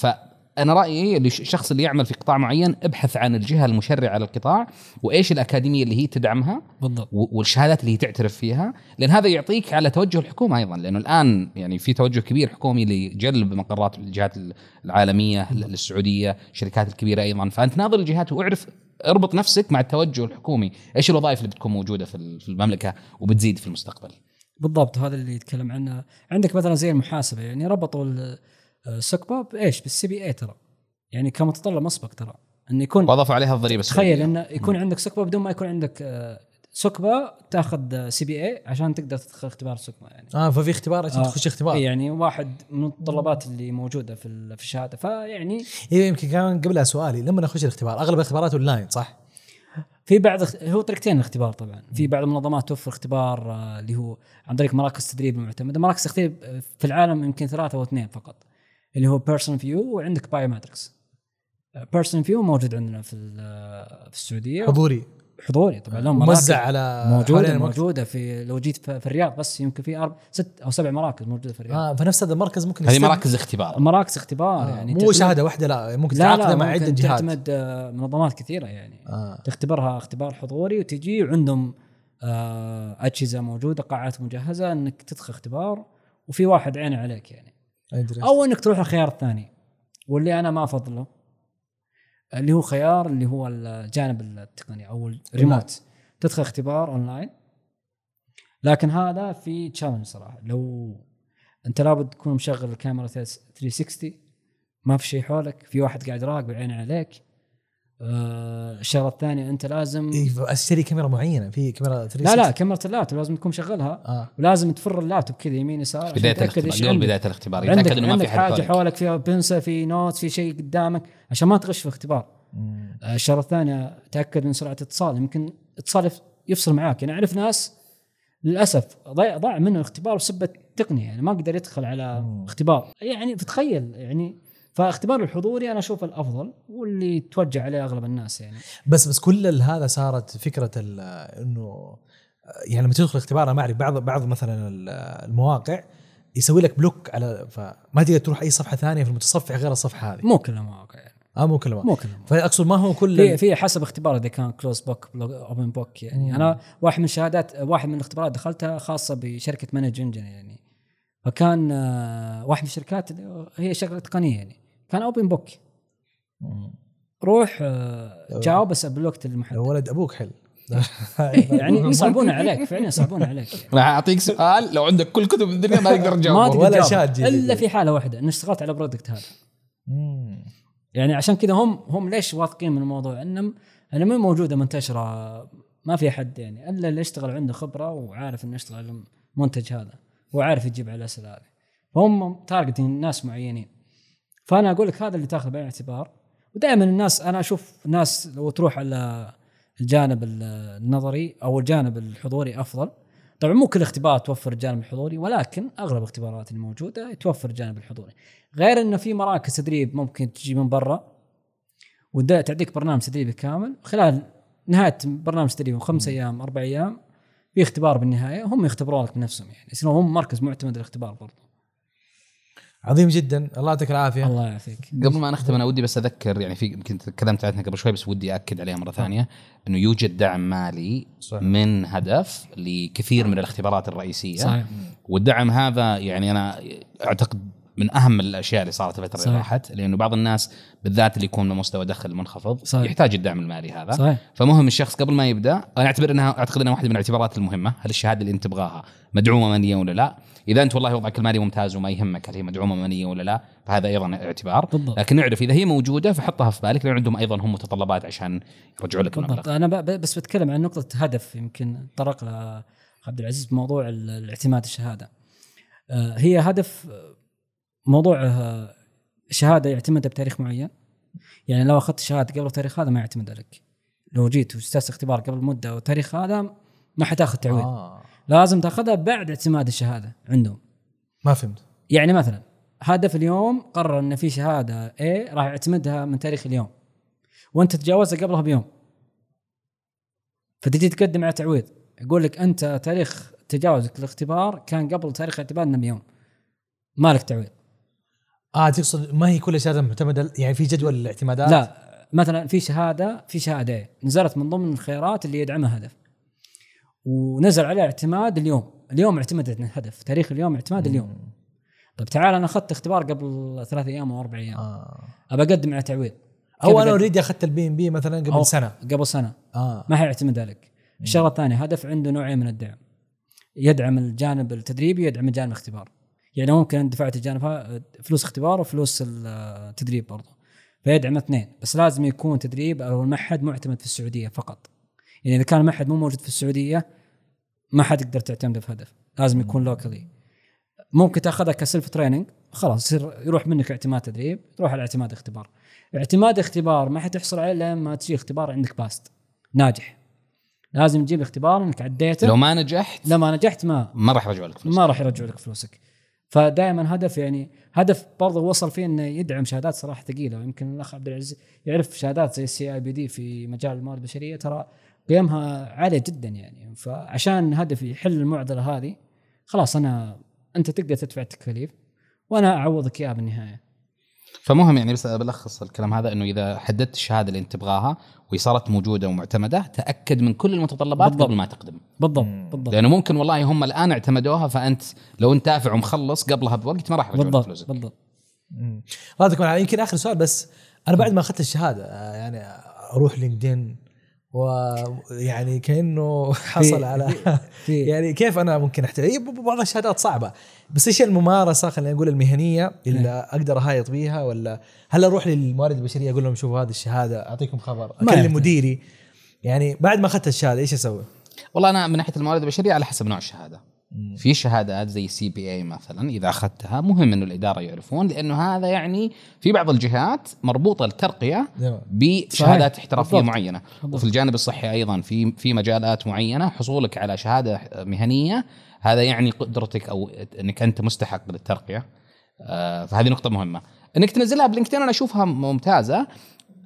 فانا رأيي الشخص اللي يعمل في قطاع معين ابحث عن الجهة المشرعة للقطاع وإيش الأكاديمية اللي هي تدعمها بالضبط. والشهادات اللي هي تعترف فيها لأن هذا يعطيك على توجه الحكومة أيضا لأنه الآن يعني في توجه كبير حكومي لجلب مقرات الجهات العالمية للسعوديه الشركات الكبيرة أيضا. فأنت ناظر الجهات واعرف اربط نفسك مع التوجه الحكومي. إيش الوظائف اللي بتكون موجودة في المملكة وبتزيد في المستقبل؟ بالضبط هذا اللي يتكلم عنه. عندك مثلا زي المحاسبة يعني ربطوا ال- ال SOCPA بايش بال CPA ترى. يعني كمتطلب مسبق ترى. إنه يكون واضافوا عليها الضريبة تخيل. انه يكون عندك SOCPA بدون ما يكون عندك آه، SOCPA تاخذ CPA عشان تقدر تدخل اختبار ال SOCPA يعني. آه ففي اختبار عشان آه، تخش اختبار. إيه يعني واحد من المتطلبات اللي موجودة في في الشهادة. فيعني أيوه يمكن كان قبلها سؤالي لما نخش الاختبار أغلب الاختبارات أونلاين صح؟ في بعض هو طريقتين الاختبار طبعا. في بعض المنظمات توفر اختبار آه، اللي هو عن طريق مراكز تدريب معتمده مراكز تدريب آه، في العالم يمكن ثلاثة أو اثنين فقط. اللي هو Pearson VUE وعندك Prometric Pearson VUE موجود عندنا في ال- في السعودية. حضوري. حضوري طبعا. لهم موزع مراكز على موجودة. موجودة في لو جيت في في الرياض بس يمكن في أرب ست أو سبع مراكز موجودة في الرياض. آه فنفس هذا المركز ممكن هذه مراكز اختبار. مراكز اختبار آه. يعني مو شهادة واحدة لا ممكن لا مع عدة جهات. تعتمد آه، منظمات كثيرة يعني. آه. تختبرها اختبار حضوري وتجي وعندهم آه، أجهزة موجودة قاعات مجهزة إنك تدخل اختبار وفي واحد عينه عليك يعني. أدري. أو إنك تروح الخيار الثاني واللي أنا ما أفضله اللي هو خيار اللي هو الجانب التقني أو الريموت تدخل اختبار اونلاين لكن هذا في challenge صراحة. لو أنت لابد تكون مشغل الكاميرا 360 ما في شيء حولك في واحد قاعد يراقب عينه عليك. الشغلة الثانية أنت لازم إيه، أشتري كاميرا معينة في كاميرا 360 لا لا كاميرا اللابتوب لازم تكون مشغلها آه ولازم تفر اللابتوب كذا يمين يسار بداية الاختبار قبل. بداية الاختبار عندك يتأكد إنه ما عندك في حد حاجة حولك. حولك فيها بنسة في نوت في شيء قدامك عشان ما تغش في الاختبار مم. آه، الشغلة الثانية تأكد من سرعة اتصال يمكن اتصال يف- يفصل معاك يعني أعرف ناس للأسف ضاع ضاع منه الاختبار بسبب التقنية يعني ما قدر يدخل على مم. اختبار يعني فتخيل يعني فاختبار الحضوري أنا أشوفه الأفضل واللي توجه عليه أغلب الناس يعني. بس بس كل هذا صارت فكرة إنه يعني لما تدخل اختبار أنا ما اعرف بعض بعض مثلا ال- المواقع يسوي لك block على فما تقدر تروح أي صفحة ثانية في المتصفح غير الصفحة هذه. مو كلها مواقع يعني. آه مو كل مو كلها مواقع. فأقصد ما هو كل في في حسب اختبار إذا كان closed book open book يعني. مم. أنا واحد من الشهادات واحد من الاختبارات دخلتها خاصة بشركة ManageEngine يعني. فكان آه، واحد من الشركات هي شغله تقنية يعني. كان open book. روح آه، جاوب بس بالوقت المحدد ولد أبوك حل يعني يصعبون عليك فعلا يصعبون عليك. راح أعطيك سؤال لو عندك كل كتب الدنيا ما تقدر ما تجاوبه تقدر ولا. ChatGPT إلا. في حالة واحدة اني اشتغلت على ال product هذا. يعني عشان كذا هم هم ليش واثقين من الموضوع إنهم انه ما موجودة منتشرة ما في أحد يعني إلا اللي يشتغل عنده خبرة وعارف إنه يشتغل على المنتج هذا وعارف يجيب على الاسئله هذه فهم تارجتين ناس معينين فأنا أقول لك هذا اللي تاخذ بعين الاعتبار ودائما الناس أنا أشوف ناس لو تروح على الجانب النظري أو الجانب الحضوري أفضل. طبعا مو كل اختبار توفر الجانب الحضوري ولكن أغلب الاختبارات الموجوده توفر الجانب الحضوري. غير إنه في مراكز تدريب ممكن تجي من برا وتعطيك برنامج تدريبي كامل. خلال نهاية برنامج تدريبي خمس أيام أربع أيام في اختبار بالنهاية هم يختبرونك بنفسهم يعني. يصيرون هم مركز معتمد للاختبار برضو. عظيم جدا. الله يعطيك العافية. الله يعافيك. قبل ما نختم أنا ودي بس أذكر يعني في يمكن تكلمت عنها قبل شوي بس ودي اكد عليها مرة ثانية إنه يوجد دعم مالي صحيح. من هدف لكثير من الاختبارات الرئيسية. صحيح. والدعم هذا يعني أنا أعتقد من أهم الأشياء اللي صارت الفترة اللي. راحت لأنه بعض الناس بالذات اللي يكون مستوى دخل منخفض صحيح. يحتاج الدعم المالي هذا. صحيح. فمهم الشخص قبل ما يبدأ أنا أعتبر إنها أعتقد إنها واحدة من الاعتبارات المهمة هل الشهادة اللي أنت تبغاها مدعومة ماليا ولا لا؟ إذا أنت والله وضعك المالي ممتاز وما يهمك هل هي مدعومة ماليا ولا لا فهذا أيضا اعتبار. بالضبط. لكن نعرف إذا هي موجودة فحطها في بالك لأن عندهم أيضا هم متطلبات عشان يرجعوا لك بالضبط. المبلغ. أنا بس بتكلم عن نقطة هدف يمكن طرق لها عبد العزيز بموضوع ال- الاعتماد الشهادة. آه، هي هدف موضوع آه، شهادة يعتمد بتاريخ معين. يعني لو أخذت شهادة قبل التاريخ هذا ما يعتمد عليك. لو جيت واجتزت اختبار قبل مدة والتاريخ هذا ما حتاخذ تعويض. آه. لازم تأخذها بعد اعتماد الشهادة عندهم. ما فهمت. يعني مثلا هدف اليوم قرر إن في شهادة A راح يعتمدها من تاريخ اليوم. وأنت تجاوزها قبلها بيوم. فتجي تقدم على تعويض. يقول لك أنت تاريخ تجاوزك الاختبار كان قبل تاريخ اعتمادنا بيوم. مالك تعويض. آه تقصد ما هي كل شهاده معتمده يعني في جدول الاعتمادات؟ لا مثلا في شهادة في شهادة نزلت من ضمن الخيارات اللي يدعمها هدف. ونزل عليها اعتماد اليوم. اليوم اعتمدت الهدف تاريخ اليوم اعتماد اليوم. طيب تعال أنا أخذت اختبار قبل ثلاث أيام أو أربع أيام. آه. أبى أقدم على تعويض. أو أنا؟ already أخذت ال PMP مثلا قبل سنة. قبل سنة. آه. ما حيعتمد عليك الشغلة الثانية هدف عنده نوعين من الدعم. يدعم الجانب التدريبي يدعم الجانب الاختبار. يعني ممكن أن دفعت الجانب فلوس اختبار وفلوس التدريب برضه فيدعم اثنين بس لازم يكون تدريب أو المعهد معتمد في السعودية فقط. يعني إذا كان المعهد مو موجود في السعودية ما حد يقدر تعتمده في هدف. لازم يكون locally ممكن تاخذها ك self training خلاص يصير يروح منك اعتماد تدريب تروح على اعتماد اختبار. اعتماد اختبار ما حتحصل عليه لما تجي اختبار عندك passed ناجح. لازم تجيب اختبار إنك عديته. لو ما نجحت؟ لما نجحت ما ما راح يرجعوا لك فلوس ما راح يرجعوا لك فلوسك. فدائما هدف يعني هدف برضه وصل فيه إنه يدعم شهادات صراحة ثقيلة. ويمكن الأخ عبد العزيز يعرف شهادات زي السي اي بي دي في مجال الموارد البشرية ترى قيمها عالية جدا يعني. فعشان هدف يحل المعضلة هذه خلاص أنا أنت تقدر تدفع التكاليف وأنا أعوضك اياها بالنهايه فمهم يعني بس بلخص الكلام هذا إنه إذا حددت الشهادة اللي أنت تبغاها وصارت موجودة ومعتمدة تأكد من كل المتطلبات بالضبط. قبل ما تقدم. بالضبط بالضبط. لأنه ممكن والله هم الآن اعتمدوها فأنت لو أنت دافع ومخلص قبلها بوقت ما راح بالضبط فلوسك. بالضبط. الله على يمكن آخر سؤال بس أنا بعد ما أخذت الشهادة آه، يعني أروح لينكدين ويعني كأنه حصل على يعني كيف أنا ممكن احتاج هي بعض الشهادات صعبة. بس إيش الممارسة؟ خلينا نقول المهنية اللي أقدر أهايط بيها ولا هل أروح للموارد البشرية أقول لهم شوفوا هذه الشهادة أعطيكم خبر أكلم. مديري؟ يعني بعد ما أخذت الشهادة إيش أسوي؟ والله أنا من ناحية الموارد البشرية على حسب نوع الشهادة. في شهادات زي سي بي اي مثلا إذا أخذتها مهم إنه الإدارة يعرفون لأنه هذا يعني في بعض الجهات مربوطة الترقية. بشهادات احترافية بالضبط. معينة. بالضبط. وفي الجانب الصحي أيضا في في مجالات معينة حصولك على شهادة مهنية هذا يعني قدرتك أو إنك أنت مستحق للترقية. آه، فهذه نقطة مهمة. إنك تنزلها بلينكدين أنا أشوفها ممتازة.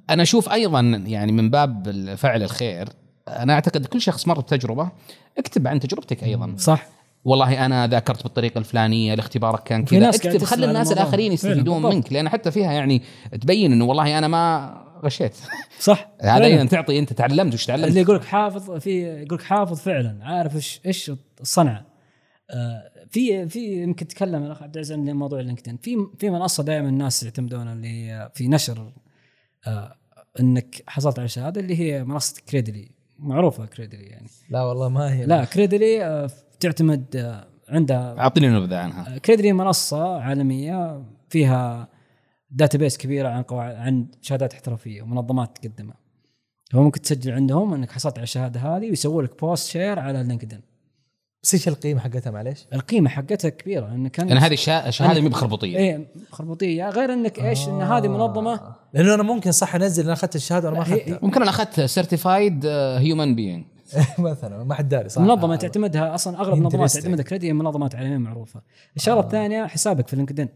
أنا أشوف أيضا يعني من باب فعل الخير أنا أعتقد كل شخص مر بتجربة اكتب عن تجربتك أيضا. صح. والله أنا ذاكرت بالطريقة الفلانية الاختبار كان كذا. اكتب خلي الناس الموضوع. الآخرين يستفيدون. منك لأن حتى فيها يعني تبين إنه والله أنا ما غشيت. صح. هذا. أيضا تعطي أنت تعلمت وش تعلمت. اللي يقول لك حافظ في يقول لك حافظ فعلا عارف إيش إيش الصنعة. آه، في في يمكن تكلم الأخ عبد العزيز عن موضوع ال LinkedIn في في منصة دائما الناس يعتمدونها اللي هي في نشر آه، إنك حصلت على شهادة اللي هي منصة Credly معروفة Credly يعني. لا والله ما هي. لا Credly آه، تعتمد آه، عندها أعطيني نبذة عنها. Credly منصة عالمية فيها database كبيرة عن قواعد عن شهادات احترافية ومنظمات تقدمها. هو ممكن تسجل عندهم إنك حصلت على الشهادة هذه ويسووا لك post share على LinkedIn. بس إيش القيمة حقتها معليش؟ القيمة حقتها كبيرة انك لأن هذه الشا- الشهاده مي بخربوطية إيه خربوطية. غير إنك إيش إن هذه منظمة لأنه أنا ممكن صح أنزل أنا أخذت الشهادة وأنا ما أخذتها. ممكن أنا أخذت certified human being مثلا ما حد داري صح؟ منظمة تعتمدها أصلا أغلب منظمات Interesting. تعتمدها Credly هي منظمات عالميه معروفة. الشغلة الثانية حسابك في LinkedIn.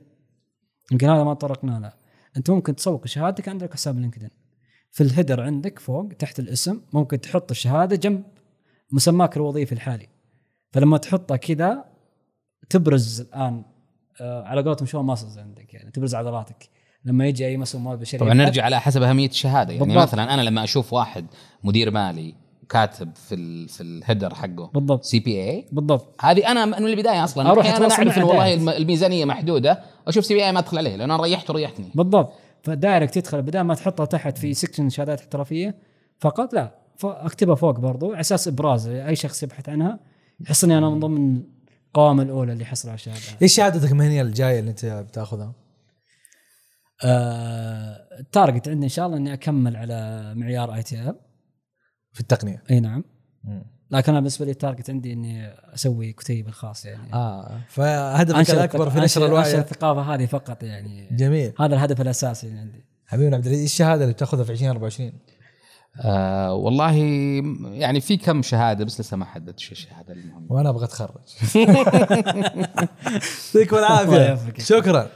يمكن هذا ما تطرقنا له. أنت ممكن تسوق شهادتك عندك حساب LinkedIn. في ال header عندك فوق تحت الاسم ممكن تحط الشهادة جنب مسماك الوظيفي الحالي. فلما تحطها كذا تبرز الآن آه على قولتهم show muscles عندك يعني تبرز عضلاتك. لما يجي أي مسؤول موارد بشرية طبعا نرجع على حسب أهمية الشهادة. يعني بالضبط. مثلا أنا لما أشوف واحد مدير مالي كاتب في ال في ال header حقه. بالضبط. CPA بالضبط. هذه أنا من البداية أصلا. أحيانا أتواصل أعرف انه والله الميزانية محدودة. أشوف CPA ما أدخل عليه لأنه أنا ريحته ريحتني بالضبط. ف direct تدخل بدل ما تحطها تحت في section شهادات احترافية فقط لا اكتبها فوق برضو على أساس إبراز أي شخص يبحث عنها يحس إني أنا من ضمن القوائم الأولى اللي حصل على الشهادة. إيش شهادتك المهنيه الجاية اللي أنت بتأخذها؟ آه ال target عندي إن شاء الله إني أكمل على معيار ITIL في التقنية. اي نعم. لكن أنا بالنسبة لي ال target عندي إني أسوي كتيب الخاص يعني. آه فهدفك أنشر الأكبر في نشر الوعي. الثقافة هذه فقط يعني. جميل. هذا الهدف الأساسي اللي عندي. حبيبنا عبد العزيز إيش الشهادة اللي بتأخذها في 2024 آه والله يعني في كم شهادة بس لسه ما حددت شو الشهادة المهمة. وأنا أبغى أتخرج. يعطيكم الله العافيه. شكرا.